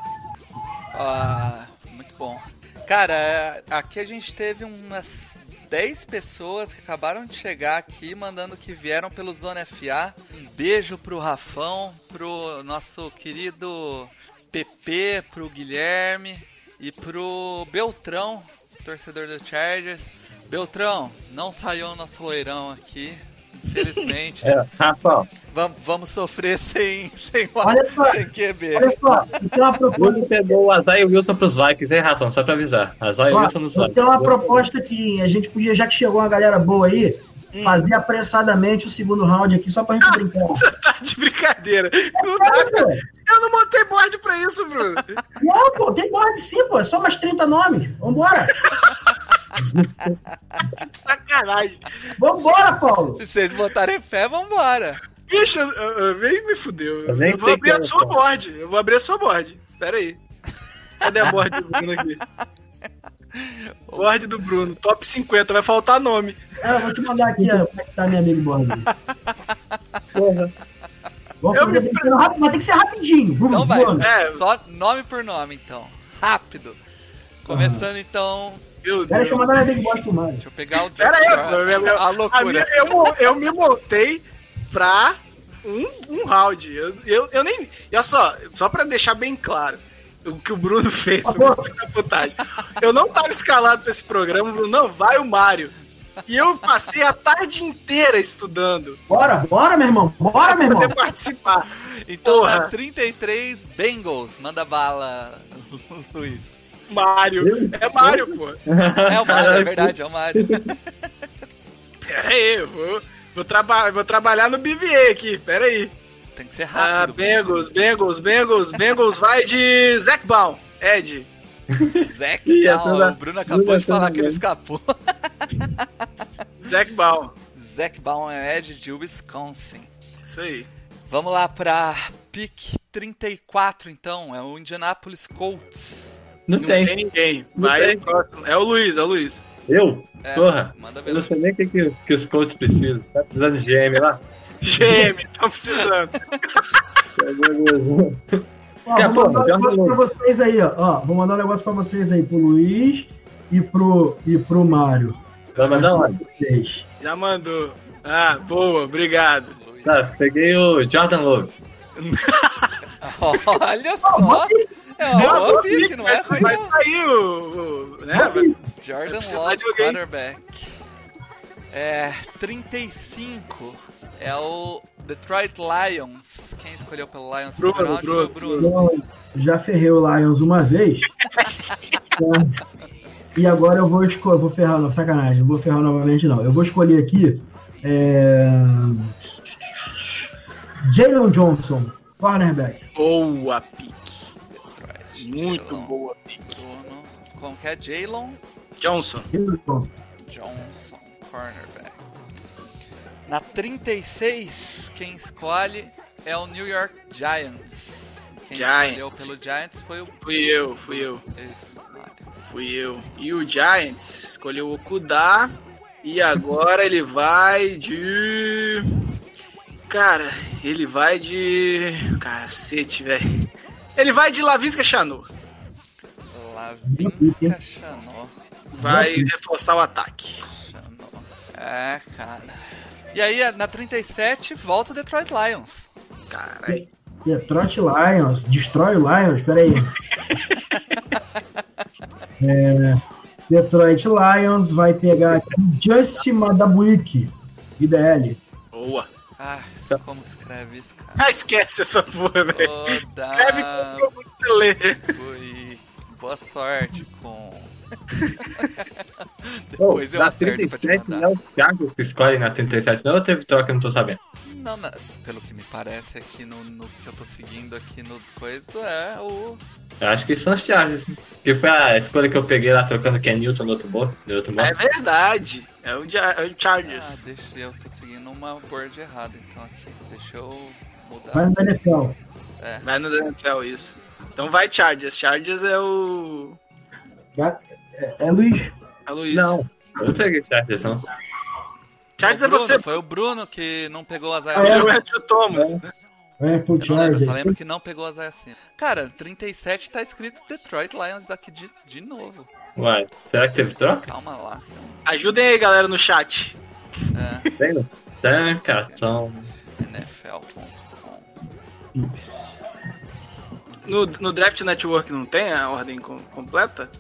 Ah, muito bom. Cara, aqui a gente teve umas 10 pessoas que acabaram de chegar aqui, mandando que vieram pelo Zona FA. Um beijo pro Rafão, pro nosso querido PP, pro Guilherme e pro Beltrão, torcedor do Chargers. Beltrão, não saiu o nosso loirão aqui, infelizmente. É, Rafa, Vamos, vamos sofrer sem, sem, Olha só. sem QB. Olha só, tenho uma proposta, Bruno pegou o Azai Wilson pros Vikings, hein, Rafão? Só pra avisar. Azai ó, Wilson nos Vikings. tenho uma proposta que a gente podia, já que chegou uma galera boa aí, fazer apressadamente o segundo round aqui, só pra gente brincar. Você tá de brincadeira. Não dá, Cara. Eu não montei board pra isso, Bruno. Não, pô, tem board sim, pô. É só mais 30 nomes. Vambora. Sacanagem. Vambora, Paulo. Se vocês botarem fé, vambora. Bicho, eu- eu- eu- vem me fudeu. Eu Eu vou abrir a sua board. Eu vou abrir a sua board. Pera aí. Cadê a board do Bruno aqui? Board do Bruno, top 50, vai faltar nome. É, eu vou te mandar aqui ó, como é que tá minha amiga board. Porra. Vamos Eu fazer me- rápido, mas tem que ser rapidinho. Então vai. É. só nome por nome, então. Rápido. Começando, então... Meu Deus. deixa eu mandar big board pro. Deixa eu pegar o... Pera aí, pô, eu, eu- a a loucura. minha- eu, eu me montei pra um, um round. Eu, eu, eu nem. Olha só, só pra deixar bem claro. O que o Bruno fez foi favor. muita putagem. Eu não tava escalado pra esse programa, Bruno. Não, vai o Mário. E eu passei a tarde inteira estudando Bora, bora, meu irmão. Bora, meu pra irmão. poder participar. Então, Porra. na 33, Bengals. Manda bala, Luiz. Mário. É Mário, pô. É o Mário, é verdade, é o Mário. Pera aí, eu vou, vou, traba vou trabalhar no BVA aqui. Pera aí. Tem que ser Ah, rápido. Bengals, Bengals, Bengals, Bengals vai de Zac Baum. Ed. Zac Baum. O Bruno acabou Bruno de falar que ele escapou. Zac Baum. Zac Baum é Ed de Wisconsin. Isso aí. Vamos lá pra pick 34, então. É o Indianapolis Colts. Não, Não tem. tem ninguém. Não Vai tem. próximo. É o Luiz, é o Luiz. Eu? É, Porra. Manda ver. Eu não sei nem o que, que, que os coaches precisam. Tá precisando de GM lá? GM, estão precisando. Ó, É, vou mandar um negócio pra vocês aí, ó. ó. Vou mandar um negócio pra vocês aí, pro Luiz e pro, e pro Mário. Vai mandar onde? Vocês. Já mandou. Ah, boa, obrigado. Tá, peguei o Jordan Love. Olha só. É uma boa Boa pick, pick, não é mas ruim Vai sair o. o- né? vai- Jordan Love, quarterback. É, 35 é o Detroit Lions. Quem escolheu pelo Lions? Bruno, primeiro round foi o Bruno, Bruno. Então, já ferrei o Lions uma vez. E agora eu vou escolher. Vou ferrar, não, sacanagem. Não vou ferrar novamente, não. Eu vou escolher aqui. É... Jalen Johnson, cornerback. Boa pick. Detroit, Muito Jalen, boa pick. Bruno. Como que é? Jalen Johnson. Jalen Johnson. Johnson, cornerback. Na 36, quem escolhe é o New York Giants. Quem Giants. escolheu pelo Giants foi o... Fui eu, fui eu, Isso, fui eu. E o Giants escolheu o Okuda. E agora ele vai de. Cara, ele vai de. Cacete, velho. Ele vai de Lavisca Chanot. Lavinska Chanot. Vai reforçar o ataque. Chanot. É, cara. E aí, na 37, volta o Detroit Lions. Caralho. Detroit Lions. Destrói o Lions. Peraí. É, Detroit Lions vai pegar aqui Justin Madabuik. IDL. Boa. Ah, isso, como escreve isso, cara? Ah, esquece essa porra, velho. Escreve como você lê. Boa sorte com. Oh, Depois eu na acerto pra te 37 não é mandar. o Thiago que escolhe na 37, não ou teve troca, eu não tô sabendo. Não, não, pelo que me parece aqui no, no que eu tô seguindo aqui no coisa é o. Eu acho que são os Chargers. Que foi a escolha que eu peguei lá trocando que é Newton no outro modo. No outro modo. É verdade. É o, é o Ah, Chargers. deixa eu tô seguindo uma board errada então aqui. Deixa eu mudar. Vai no NFL. Vai no NFL isso. Então vai Chargers. Chargers é o. Vai- É, é Luiz. É o Luiz. Não, eu não peguei Chargers, não. Chargers é o você. Foi o Bruno que não pegou as Ah, Ele é áreas. o Andrew Thomas. Apple Eu não lembro, Chargers. só lembro que não pegou as assim. Cara, 37 tá escrito Detroit Lions aqui de, de novo. Uai, será que teve troca? Calma lá. Ajudem aí, galera, no chat. É, Tem, não? Tem, cara. NFL.com. Isso. No, no Draft Network não tem a ordem com- completa?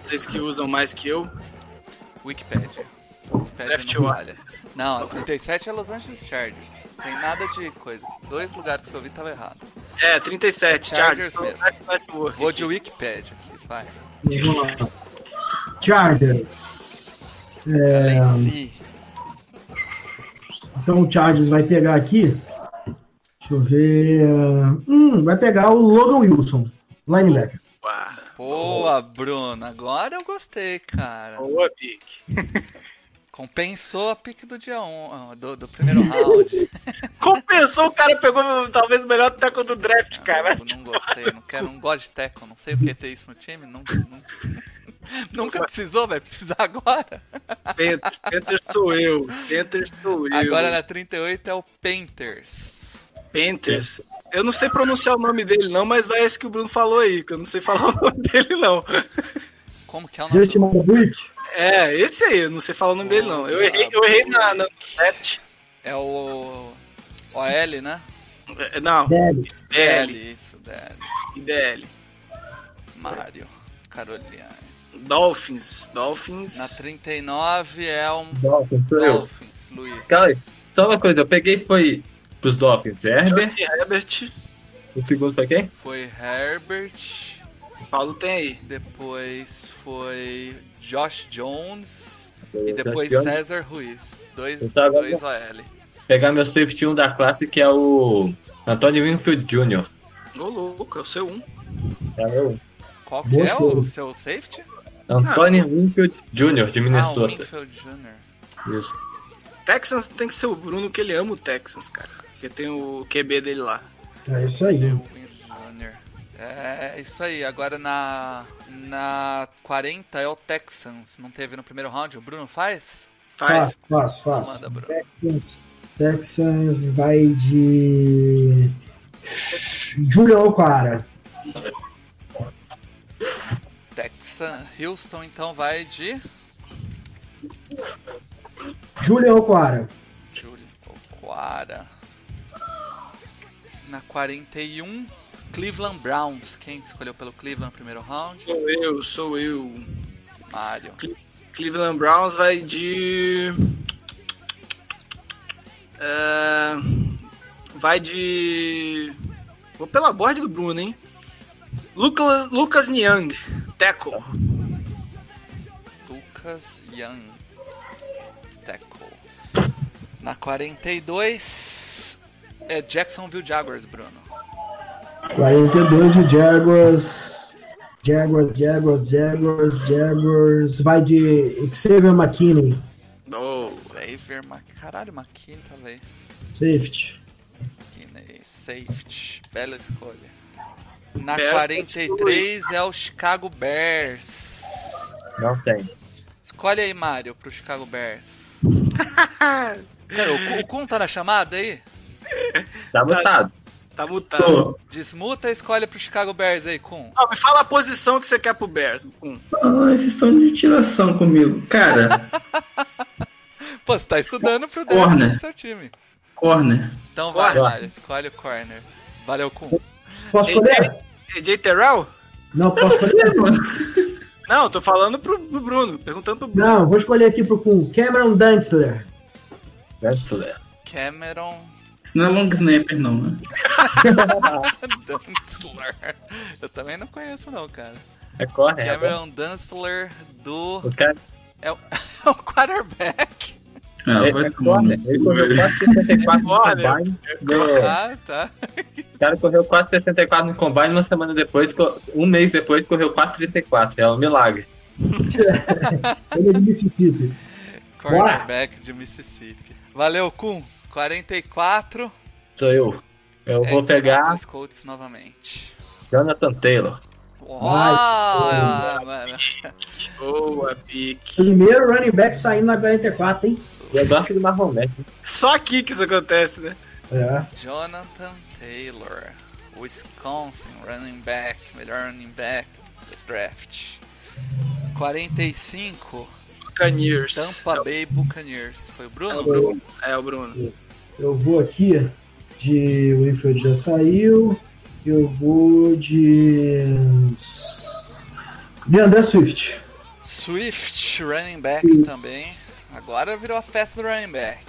Vocês que usam mais que eu. Wikipedia. Wikipedia Draft não falha. Não, a 37 é Los Angeles Chargers. Tem nada de coisa. Dois lugares que eu vi tava errado. É, 37, Chargers Chargers. no mesmo. Vou de Wikipedia aqui, vai. Vamos lá. Chargers. É, então o Chargers vai pegar aqui. Deixa eu ver. Hum, vai pegar o Logan Wilson, linebacker. Opa, Boa, Bruno. Agora eu gostei, cara. Boa, pique. Compensou a pique do dia 1, do, do primeiro round. Compensou, o cara pegou talvez o melhor tackle do draft, cara. Eu não gostei, não, quero, não gosto de tackle, não sei o que ter isso no time. Nunca, nunca, nunca precisou, vai precisar agora. Panthers, Panthers sou eu. Panthers sou eu. Agora na 38 é o Panthers. Panthers. Eu não sei pronunciar o nome dele, não, mas vai esse que o Bruno falou aí, que eu não sei falar o nome dele, não. Como que é o nome do... Malbuick. É, esse aí, eu não sei falar o nome dele, não. Eu errei, eu errei na, na. É o OL, né? É, Não, Dele. DL. isso, DL. DL. Mário. Carolina. Dolphins. Dolphins. Na 39 é um Dolphins, sou eu. Dolphins, Luiz. Cara, só uma coisa, eu peguei foi pros Dolphins Herbert, Justin Herbert. o segundo foi quem? Foi Herbert. Paulo tem aí. Depois foi Josh Jones. Foi E depois Josh Jones. César Ruiz. Dois, tava- dois OL. Pegar meu safety 1 da classe, que é o Anthony Winfield Jr. Ô, louco, é o seu um. É meu Qual que é o seu safety? Anthony Winfield Jr. de Ah, o Minnesota. Winfield Jr. Isso. Texans tem que ser o Bruno, que ele ama o Texans, cara. Porque tem o QB dele lá. É isso aí. É isso aí. Agora na, na 40 é o Texans. Não teve no primeiro round. O Bruno faz? Faz. Fácil, fácil, Manda. Bruno. Texans, Texans vai de. Julian Oquara. Texan. Houston então vai de Julian Oquara. Júlio Oquara. Na 41, Cleveland Browns. Quem escolheu pelo Cleveland no primeiro round? Sou eu, sou eu. Mário. Cleveland Browns vai de. É, vai de. Vou pela borda do Bruno, hein? Luca, Lucas Niang, tackle. Lucas Young. Tackle. Na 42 é Jacksonville Jaguars, Bruno. 42, o Jaguars. Jaguars, Jaguars, Jaguars, Jaguars. Vai de Xavier McKinney. Oh, Xavier Mc... Caralho, McKinney tava aí. Safety. McKinney, safety. Bela escolha. Na Bears 43 é o Chicago Bears. Não tem. Escolhe aí, Mário, pro Chicago Bears. Cara, o, o Kun tá na chamada aí? Tá mutado. tá mutado. Desmuta e escolhe pro Chicago Bears aí, Kun. Ó, me fala a posição que você quer pro Bears. Um. Ah, vocês estão de tiração comigo. Cara, Pô, você tá estudando pro Corner. do seu time. corner. Então vai, Corner. Mário, escolhe o corner. Valeu, Kun. Posso escolher? AJ Terrell? Não, posso escolher? Mano. Não, tô falando pro, pro Bruno, perguntando pro Bruno. Não, vou escolher aqui pro Kun. Cameron Dantzler. Dantzler. Cameron Isso não é long snapper, não, né? Dantzler. Eu também não conheço não, cara. É corner. é Cameron Dantzler do... O cara É o, é o quarterback. Ah, é, é corner. Ele correu velho. 4,64 no combine. No- Ah, tá. O cara correu 4,64 no combine, uma semana depois, um mês depois, correu 4,34. É um milagre. Ele é de Mississippi. Cornerback de Mississippi. Valeu, Kun. 44. Sou eu. Eu É vou pegar Indianapolis Colts novamente. Jonathan Taylor. Uau, mano. Boa, pique. Primeiro running back saindo na 44, hein? Gosto do Marromete. Só aqui que isso acontece, né? É. Jonathan Taylor, Wisconsin, running back, melhor running back do draft. 45, Buccaneers. Tampa Bay Buccaneers. Foi o É o Bruno? Bruno. É o Bruno. Eu vou aqui de. O Winfield já saiu. Eu vou de. De André Swift. Swift, running back também. Agora virou a festa do running back.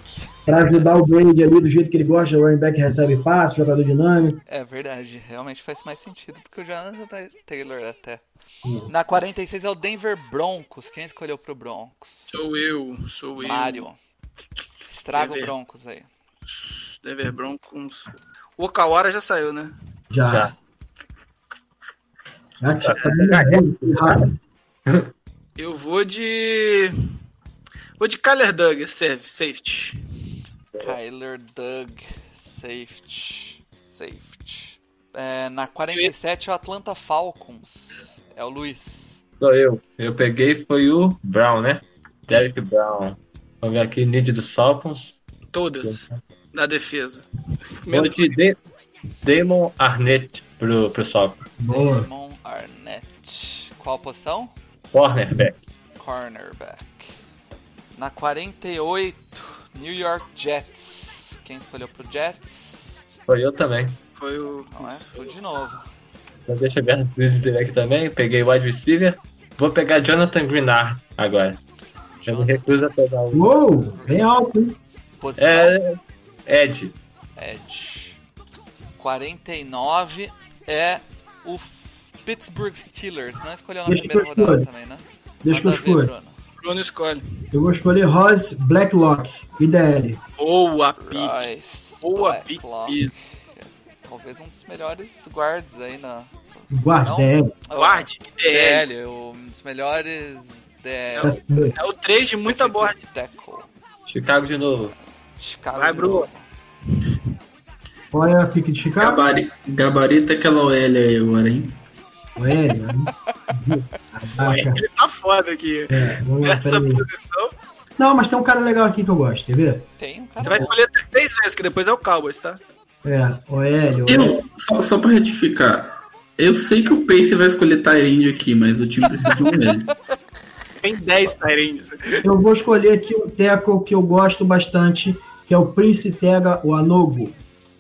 Pra ajudar o Brady ali do jeito que ele gosta, o running back recebe passe, jogador dinâmico. É verdade, realmente faz mais sentido do que o Jonathan Ta- Taylor até. Na 46 é o Denver Broncos. Quem escolheu pro Broncos? Sou eu, sou eu. Mário. Estraga o Denver. Broncos aí. Denver Broncos. O Okawara já saiu, né? Já. Já. Tá. Eu vou de. Vou de Kyler save- safety. Kyler Doug, safety, safety. É, na 47 é o Atlanta Falcons. É o Luiz. Sou eu. Eu peguei foi o Brown, né? Derek Brown. Vamos ver aqui, need dos Falcons. Todas. Da defesa. Menos de De Damon Arnett pro, pro Falcons. Boa. Damon Arnett. Qual posição? Cornerback. Cornerback. Na 48, New York Jets. Quem escolheu pro Jets? Foi eu também. foi o. Não é? Nossa, Foi de novo. Então deixa eu ver as dizer aqui também. Peguei wide receiver. Vou pegar Jonathan Greenard agora. Eu me recuso a pegar o. Uou, bem alto, hein? Posição É. Ed. Edge. 49 é o Pittsburgh Steelers. Não escolheu na Deixa primeira eu rodada escolho. também, né? Deixa que eu escolho. Bruno. Escolhe. Eu vou escolher Rose Blacklock, IDL. Boa. Royce Boa, Blacklock. Talvez um dos melhores guards aí na. Guarda, Não? DL. Guarde. DL. DL, um dos melhores DL. Tá certo. É o 3 de muita tackle. Chicago de novo. Chicago Vai, de Bruno. novo. Qual é a pique de Chicago? Gabari, gabarita aquela OL aí agora, hein? O L, né? Ele tá foda aqui. É, Nessa posição. Não, mas tem um cara legal aqui que eu gosto, quer ver? Tem um cara. Você vai escolher três vezes, que depois é o Cowboys, tá? É, o L, o L. Eu, só, só pra retificar, eu sei que o Pace vai escolher Tyrande aqui, mas o time precisa de um L. Tem 10 Tyrants. Eu vou escolher aqui um tackle que eu gosto bastante, que é o Prince Tega, o Anogo.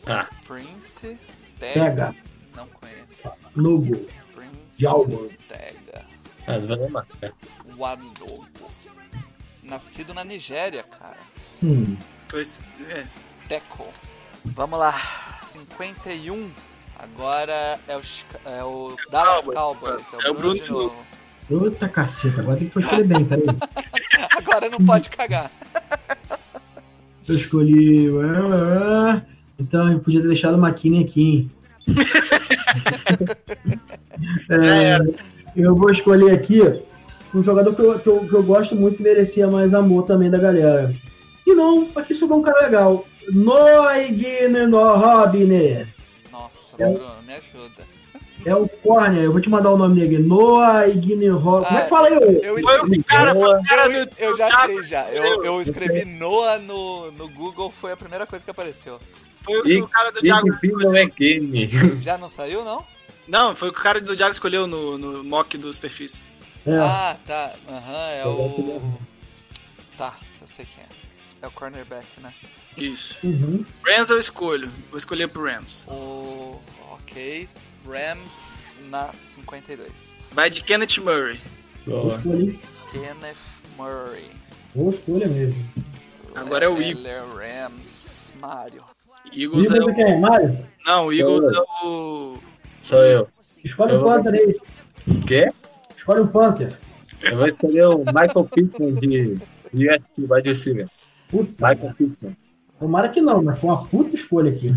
Ah, Prince Tega, Tega. Não conheço. Nogo, Prince de. Tega. ah, não vou nem marcar. Wadogo. Nascido na Nigéria, cara. Hum, Pois, é. Teco. Vamos lá. 51. Agora é o, Chica- é o Dallas Cowboys. Cowboys. É o, É o Bruno, Bruno de novo. Puta caceta, agora tem que escolher bem, peraí. Agora não pode cagar. Eu escolhi. Então eu podia ter deixado o McKinney aqui, hein? É, eu vou escolher aqui um jogador que eu, que, eu, que eu gosto muito que merecia mais amor também da galera. E não, aqui sobrou um cara legal. Noigine no Robiner. Nossa, É. Bruno, me ajuda. É o corner, eu vou te mandar o nome dele. Noigine Robiner. Como é que fala aí? ô? Eu, Foi o cara, foi o cara eu, do. eu já sei já. Eu, eu escrevi Noah no, no Google, foi a primeira coisa que apareceu. Foi o, o cara do Thiago. Bill não é game. Já não saiu, não? Não, foi o que o cara do Thiago escolheu no, no mock dos perfis. É, Ah, tá. Aham, é o. Tá, eu sei quem é. É o cornerback, né? Isso. uhum. Rams eu escolho. Vou escolher pro Rams. O. Ok. Rams na 52. Vai de Kenneth Murray. Vou Boa. escolher. Kenneth Murray. Boa escolha mesmo. Agora é o Eagles. Rams. Mario. Eagles é Eagles é quem? o. Mário? Não, o Eagles é o. Sou eu. Escolhe Eu vou- Panther aí. O quê? Escolhe um Panther. Eu vou escolher o Michael Pittman de de USC, wide receiver. Puta, Michael Pittman. tomara que não, mas foi uma puta escolha aqui.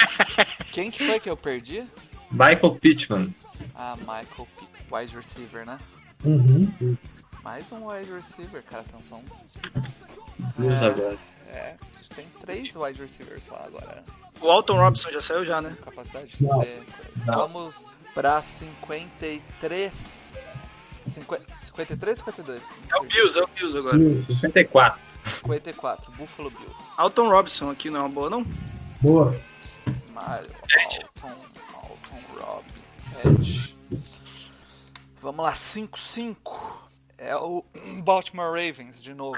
Quem que foi que eu perdi? Michael Pittman. Ah, Michael Pitt, wide receiver, né? Uhum. Mais um wide receiver, cara. Então são. Blues É. agora. É, tem três wide receivers lá agora. O Alton Robinson já saiu já, né? Capacidade de Não. ser. Vamos pra 53. 50, 53 ou 52? É o Bills, é o Bills agora. 54. 54, Buffalo Bills. Alton Robinson aqui não é uma boa, não? Boa. Mário, Ed. Alton, Alton Rob, Ed. Vamos lá, 5-5. É o Baltimore Ravens de novo.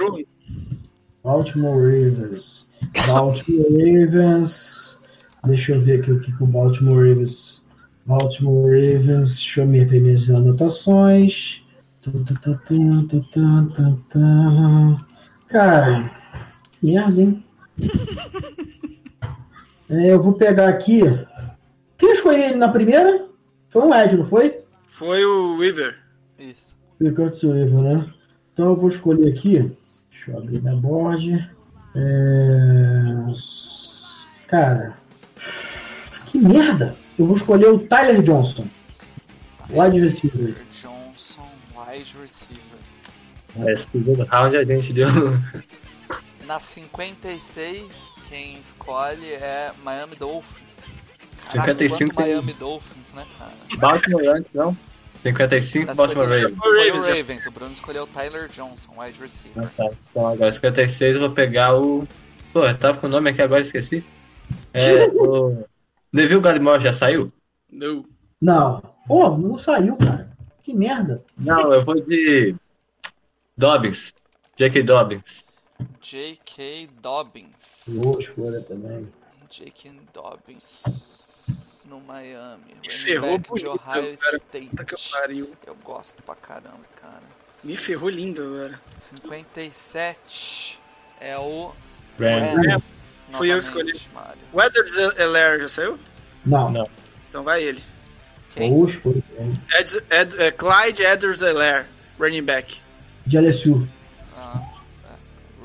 Baltimore Ravens. Baltimore Ravens. Deixa eu ver aqui o que, que o Baltimore Ravens. Baltimore Ravens. Deixa eu me ver minhas anotações. Tu, tu, tu, Cara, merda, hein? É, eu vou pegar aqui. Quem eu escolhi ele na primeira? Foi um Ed, não foi? Foi o Weaver. Isso. Foi Curtis Weaver, né? Então eu vou escolher aqui. Deixa eu abrir minha board. É... Cara. Que merda! Eu vou escolher o Tyler Johnson. Wide receiver. Johnson, wide receiver. É, segundo round a gente deu. Na 56, quem escolhe é Miami Dolphins. 55 quanto Miami Dolphins, né, cara? Baltimore antes, não? 55, Na Baltimore 55 Ravens. foi Ravens, o. Ravens. O Bruno escolheu o Tyler Johnson, wide receiver. Ah, tá. Então agora 56 eu vou pegar o. Pô, eu tava com o nome aqui agora esqueci. É, o. Neville Gallimore já saiu? Não. Não. Pô, não saiu, cara. Que merda. Não, eu vou de. Dobbins. J.K. Dobbins. J.K. Dobbins. Boa escolha também. J.K. Dobbins no Miami. Me Running ferrou back de bonito, Ohio cara. State. Puta que pariu. Eu gosto pra caramba, cara. Me ferrou lindo agora. 57 é o Rams. Rams. Fui eu que escolhi. O Edwards Elair já saiu? Não. Não. Então vai ele. Quem? Ed, Ed, é, Clyde Edwards Elair, running back. De LSU. Ah,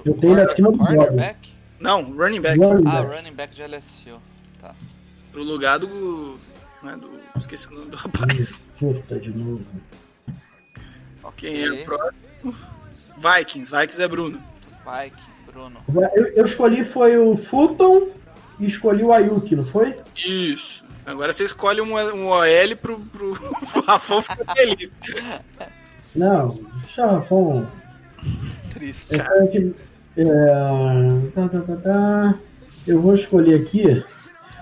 Eu tenho ele acima do Quarterback? Não, running back. Running Ah, back. running back de LSU. Tá. Pro lugar do. Não é do. Esqueci o nome do rapaz. Puta de novo. Ok. Quem é o próximo? Vikings. Vikings é Bruno. Viking, Bruno. Eu, eu escolhi foi o Fulton e escolhi o Ayuki, não foi? Isso. Agora você escolhe um, um OL pro, pro, pro Rafão ficar feliz. Não, Charrafão. Triste. Eu tenho que. É, tá, tá, tá, tá. Eu vou escolher aqui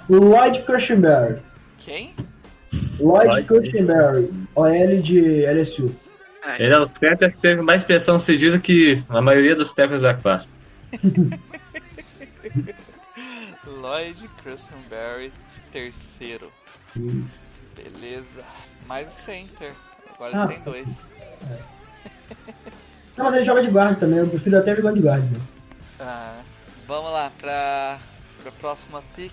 o Lloyd Cushenberry. Quem? Lloyd Lloyd. Cushenberry, OL de LSU. Ele é o Steppers que teve mais pressão cedida que a maioria dos Steppers da classe. Lloyd Cranberry, terceiro. Isso. Beleza. Mais o center. Agora Ah. ele tem dois. Não, mas ele joga de guarda também. Eu prefiro até jogar de guarda. né? Ah, vamos lá pra, pra próxima pick.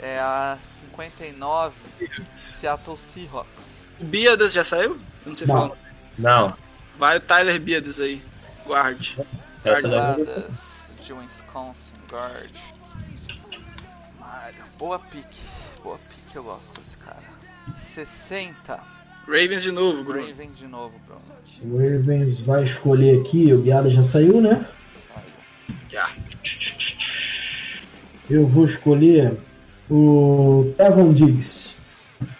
É a 59 Seattle Seahawks. O Biadas já saiu? Eu não sei Não. falar. Não. Vai o Tyler Biadas aí. Guard. Daí- Guardadas de Wisconsin Guard. Mário. Boa pick. Boa pick, eu gosto desse cara. 60. Ravens de novo, Bruno. Ravens de novo, Bruno. O Ravens vai escolher aqui. O Biada já saiu, né? Já. Eu vou escolher o Tevon Diggs.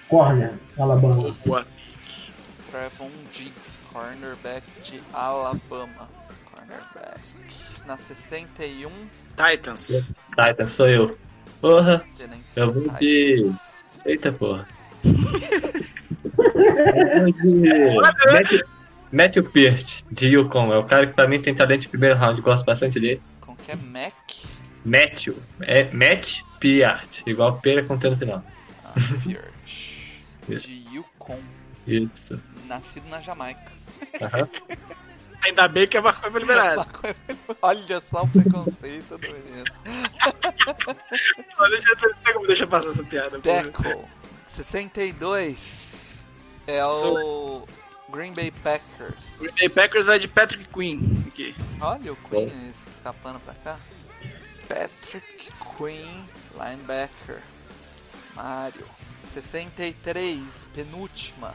Corner, Alabama. Boa. Trevon Diggs, cornerback de Alabama. Cornerback. Na 61, Titans. Titan, sou eu. Porra, eu vou Titans. de. Eita porra. Matthew, Matthew Peart, de Yukon. É o cara que pra mim tem talento de primeiro round, gosto bastante dele. Como que é? Mac? Matthew. É Matt Peart, igual pera com T no final. Ah, de Yukon. Isso. Nascido na Jamaica. Aham. Ainda bem que a maconha foi liberada. Olha só o preconceito do menino. Olha, como deixar passar essa piada. porra. Deco. 62 é o Green Bay Packers. Green Bay Packers vai de Patrick Queen. Aqui. Olha o Queen escapando pra cá. Patrick Queen, linebacker. Mario. 63, penúltima.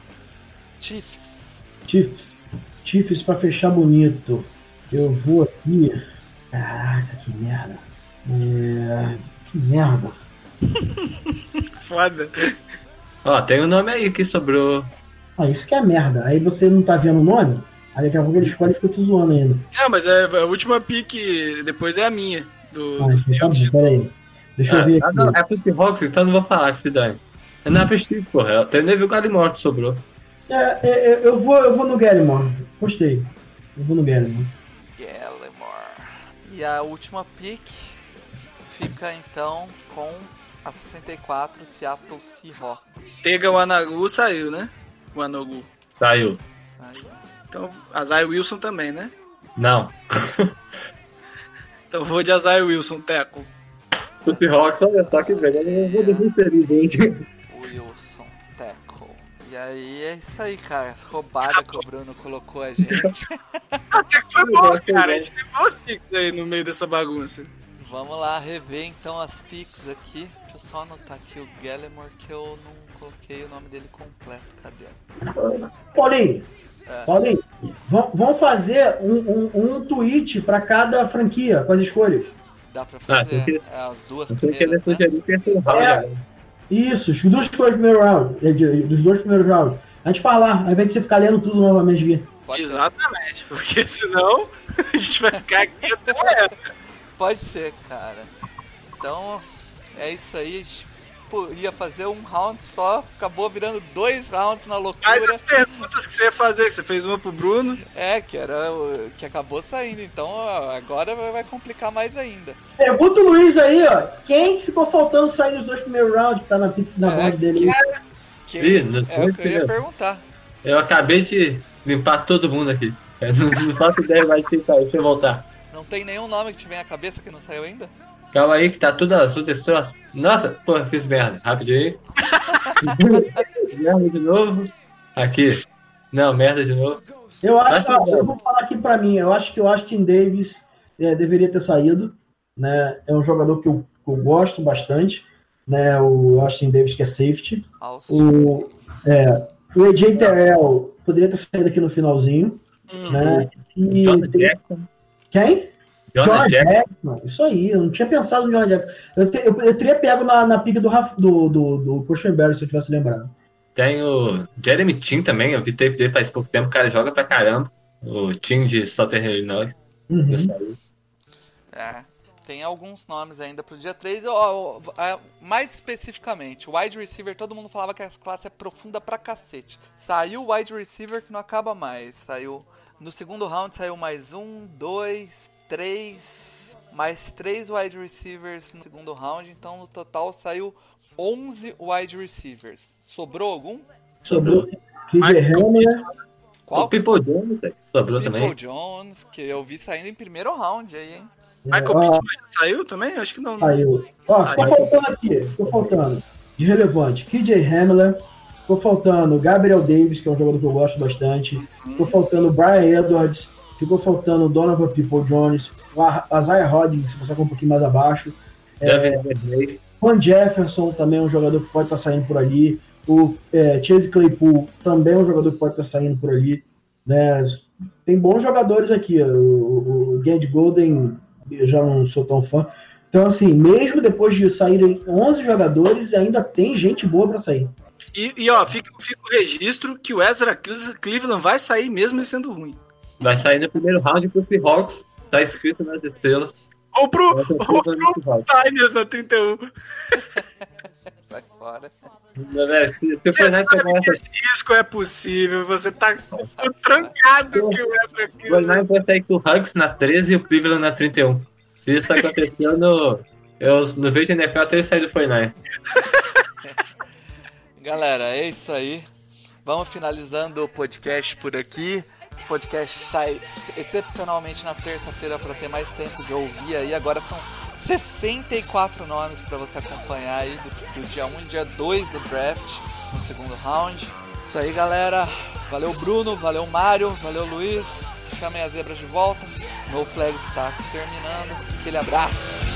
Chiefs. Chiefs. Chiefs pra fechar bonito. Eu vou aqui. Caraca, que merda. É... Que merda. Foda. Ó, tem um nome aí que sobrou. Ah, isso que é merda. Aí você não tá vendo o nome? Aí daqui a pouco ele escolhe e fica te zoando ainda. Não, mas é a última pick, depois é a minha. Do, Ah, do então tá bom, peraí. Deixa eu ver Ah, aqui. não, é pro Seahawks, então não vou falar que se dane. É na Prestige, porra. Tem Neville Gallimore que sobrou. É, é, é, eu, vou, eu vou no Gallimore. Gostei. Eu vou no Gallimore. Gallimore. E a última pick fica então com a 64 Seattle Seahawks. Tega o Anagu saiu, né? O Anogu. Saiu. Saiu. Então, Azai Wilson também, né? Não. Então vou de Azai Wilson, Teco. O Seahawks, olha só que velho. Eu vou dormir feliz. Wilson Tackle. E aí é isso aí, cara. Essa roubada que o Bruno colocou a gente. Até que foi bom, cara. A gente tem bons picks aí no meio dessa bagunça. Vamos lá rever então as picks aqui. Deixa eu só anotar aqui o Gallimore que eu não coloquei o nome dele completo. Cadê? Paulinho, É. Paulinho, vam- vamos fazer um, um, um tweet pra cada franquia com as escolhas. Dá pra Ah, fazer tem que- é, as duas primeiras, né? É. Isso, os duas escolhas do primeiro round, de- dos dois primeiros rounds. A gente fala lá, ao invés de você ficar lendo tudo novamente aqui. Pode ser. Exatamente, porque senão a gente vai ficar aqui até amanhã. Pode ser, cara. Então, é isso aí. A gente podia fazer um round só, acabou virando dois rounds na Faz loucura. as perguntas que você ia fazer, que você fez uma pro Bruno. É, que era que acabou saindo. Então, ó, agora vai complicar mais ainda. Pergunta o Luiz aí, ó. Quem ficou faltando sair nos dois primeiros rounds que tá na, na É, board dele aí? Que Ih, é o que eu ia primeiros. perguntar. Eu acabei de limpar todo mundo aqui. Eu não, não faço ideia mais de quem saiu. Deixa eu voltar. Não tem nenhum nome que te vem à cabeça que não saiu ainda? Calma aí que tá tudo azul, destroço. Nossa, pô, fiz merda. Rapidinho aí. merda de novo. Aqui. Não, merda de novo. Eu acho, ó, eu vou falar aqui pra mim, eu acho que o Austin Davis é, deveria ter saído, né? É um jogador que eu, que eu gosto bastante, né? O Austin Davis que é safety. Aos... O, é, o AJ Terrell poderia ter saído aqui no finalzinho, né? E Jackson. quem? Jonah Jackson. Jackson. Isso aí, eu não tinha pensado no Jonah Jackson. Eu, te- eu, eu teria pego na, na pica do, do, do, do se eu tivesse lembrado. Tem o Jeremy Tim também. Eu vi tape dele faz pouco tempo. O cara joga pra caramba. O Tim de Southern Illinois. Uhum. É, tem alguns nomes ainda pro dia 3. Ó, ó, é, mais especificamente, o wide receiver, todo mundo falava que a classe é profunda pra cacete. Saiu o wide receiver que não acaba mais. Saiu. No segundo round saiu mais um, dois, três. Mais três wide receivers no segundo round. Então no total saiu 11 wide receivers. Sobrou algum? Sobrou KJ Hamler. Qual? O People Jones é, sobrou People também. Jones, que eu vi saindo em primeiro round aí, hein? Michael ó, Pittman saiu também? Acho que não. né? Saiu. Ó, ficou Saiu. faltando aqui. Ficou faltando. De relevante. KJ Hamler. Ficou faltando Gabriel Davis, que é um jogador que eu gosto bastante. Ficou faltando Brian Edwards. Ficou faltando Donovan People Jones. O Isaiah Hodgins, se você for um pouquinho mais abaixo. Bradley. Juan Jefferson também é um jogador que pode estar saindo por ali. O é, Chase Claypool também é um jogador que pode estar saindo por ali. Né? Tem bons jogadores aqui. O, o, o Gand Golden, eu já não sou tão fã. Então, assim, mesmo depois de saírem 11 jogadores, ainda tem gente boa para sair. E, e, ó, fica, fica o registro que o Ezra Cle- Cleveland vai sair mesmo ele sendo ruim. Vai sair no primeiro round pro Seahawks. Tá escrito nas estrelas. Ou pro, ou pro na 31. Sai fora. Velho, Se, se o Você sabe que esse risco é possível. Você tá trancado que o Ezra O Cleveland. Fortnite vai sair com o Hugs na 13 e o Cleveland na 31. Se isso acontecer no. Eu não vejo NFL até ele sair do Fortnite. Galera, é isso aí. Vamos finalizando o podcast por aqui. Esse podcast sai excepcionalmente na terça-feira para ter mais tempo de ouvir aí. Agora são 64 nomes para você acompanhar aí do, do dia 1 e dia 2 do draft no segundo round. Isso aí, galera. Valeu, Bruno. Valeu, Mário. Valeu, Luiz. Chamem as zebras de volta. No Flag está terminando. Aquele abraço.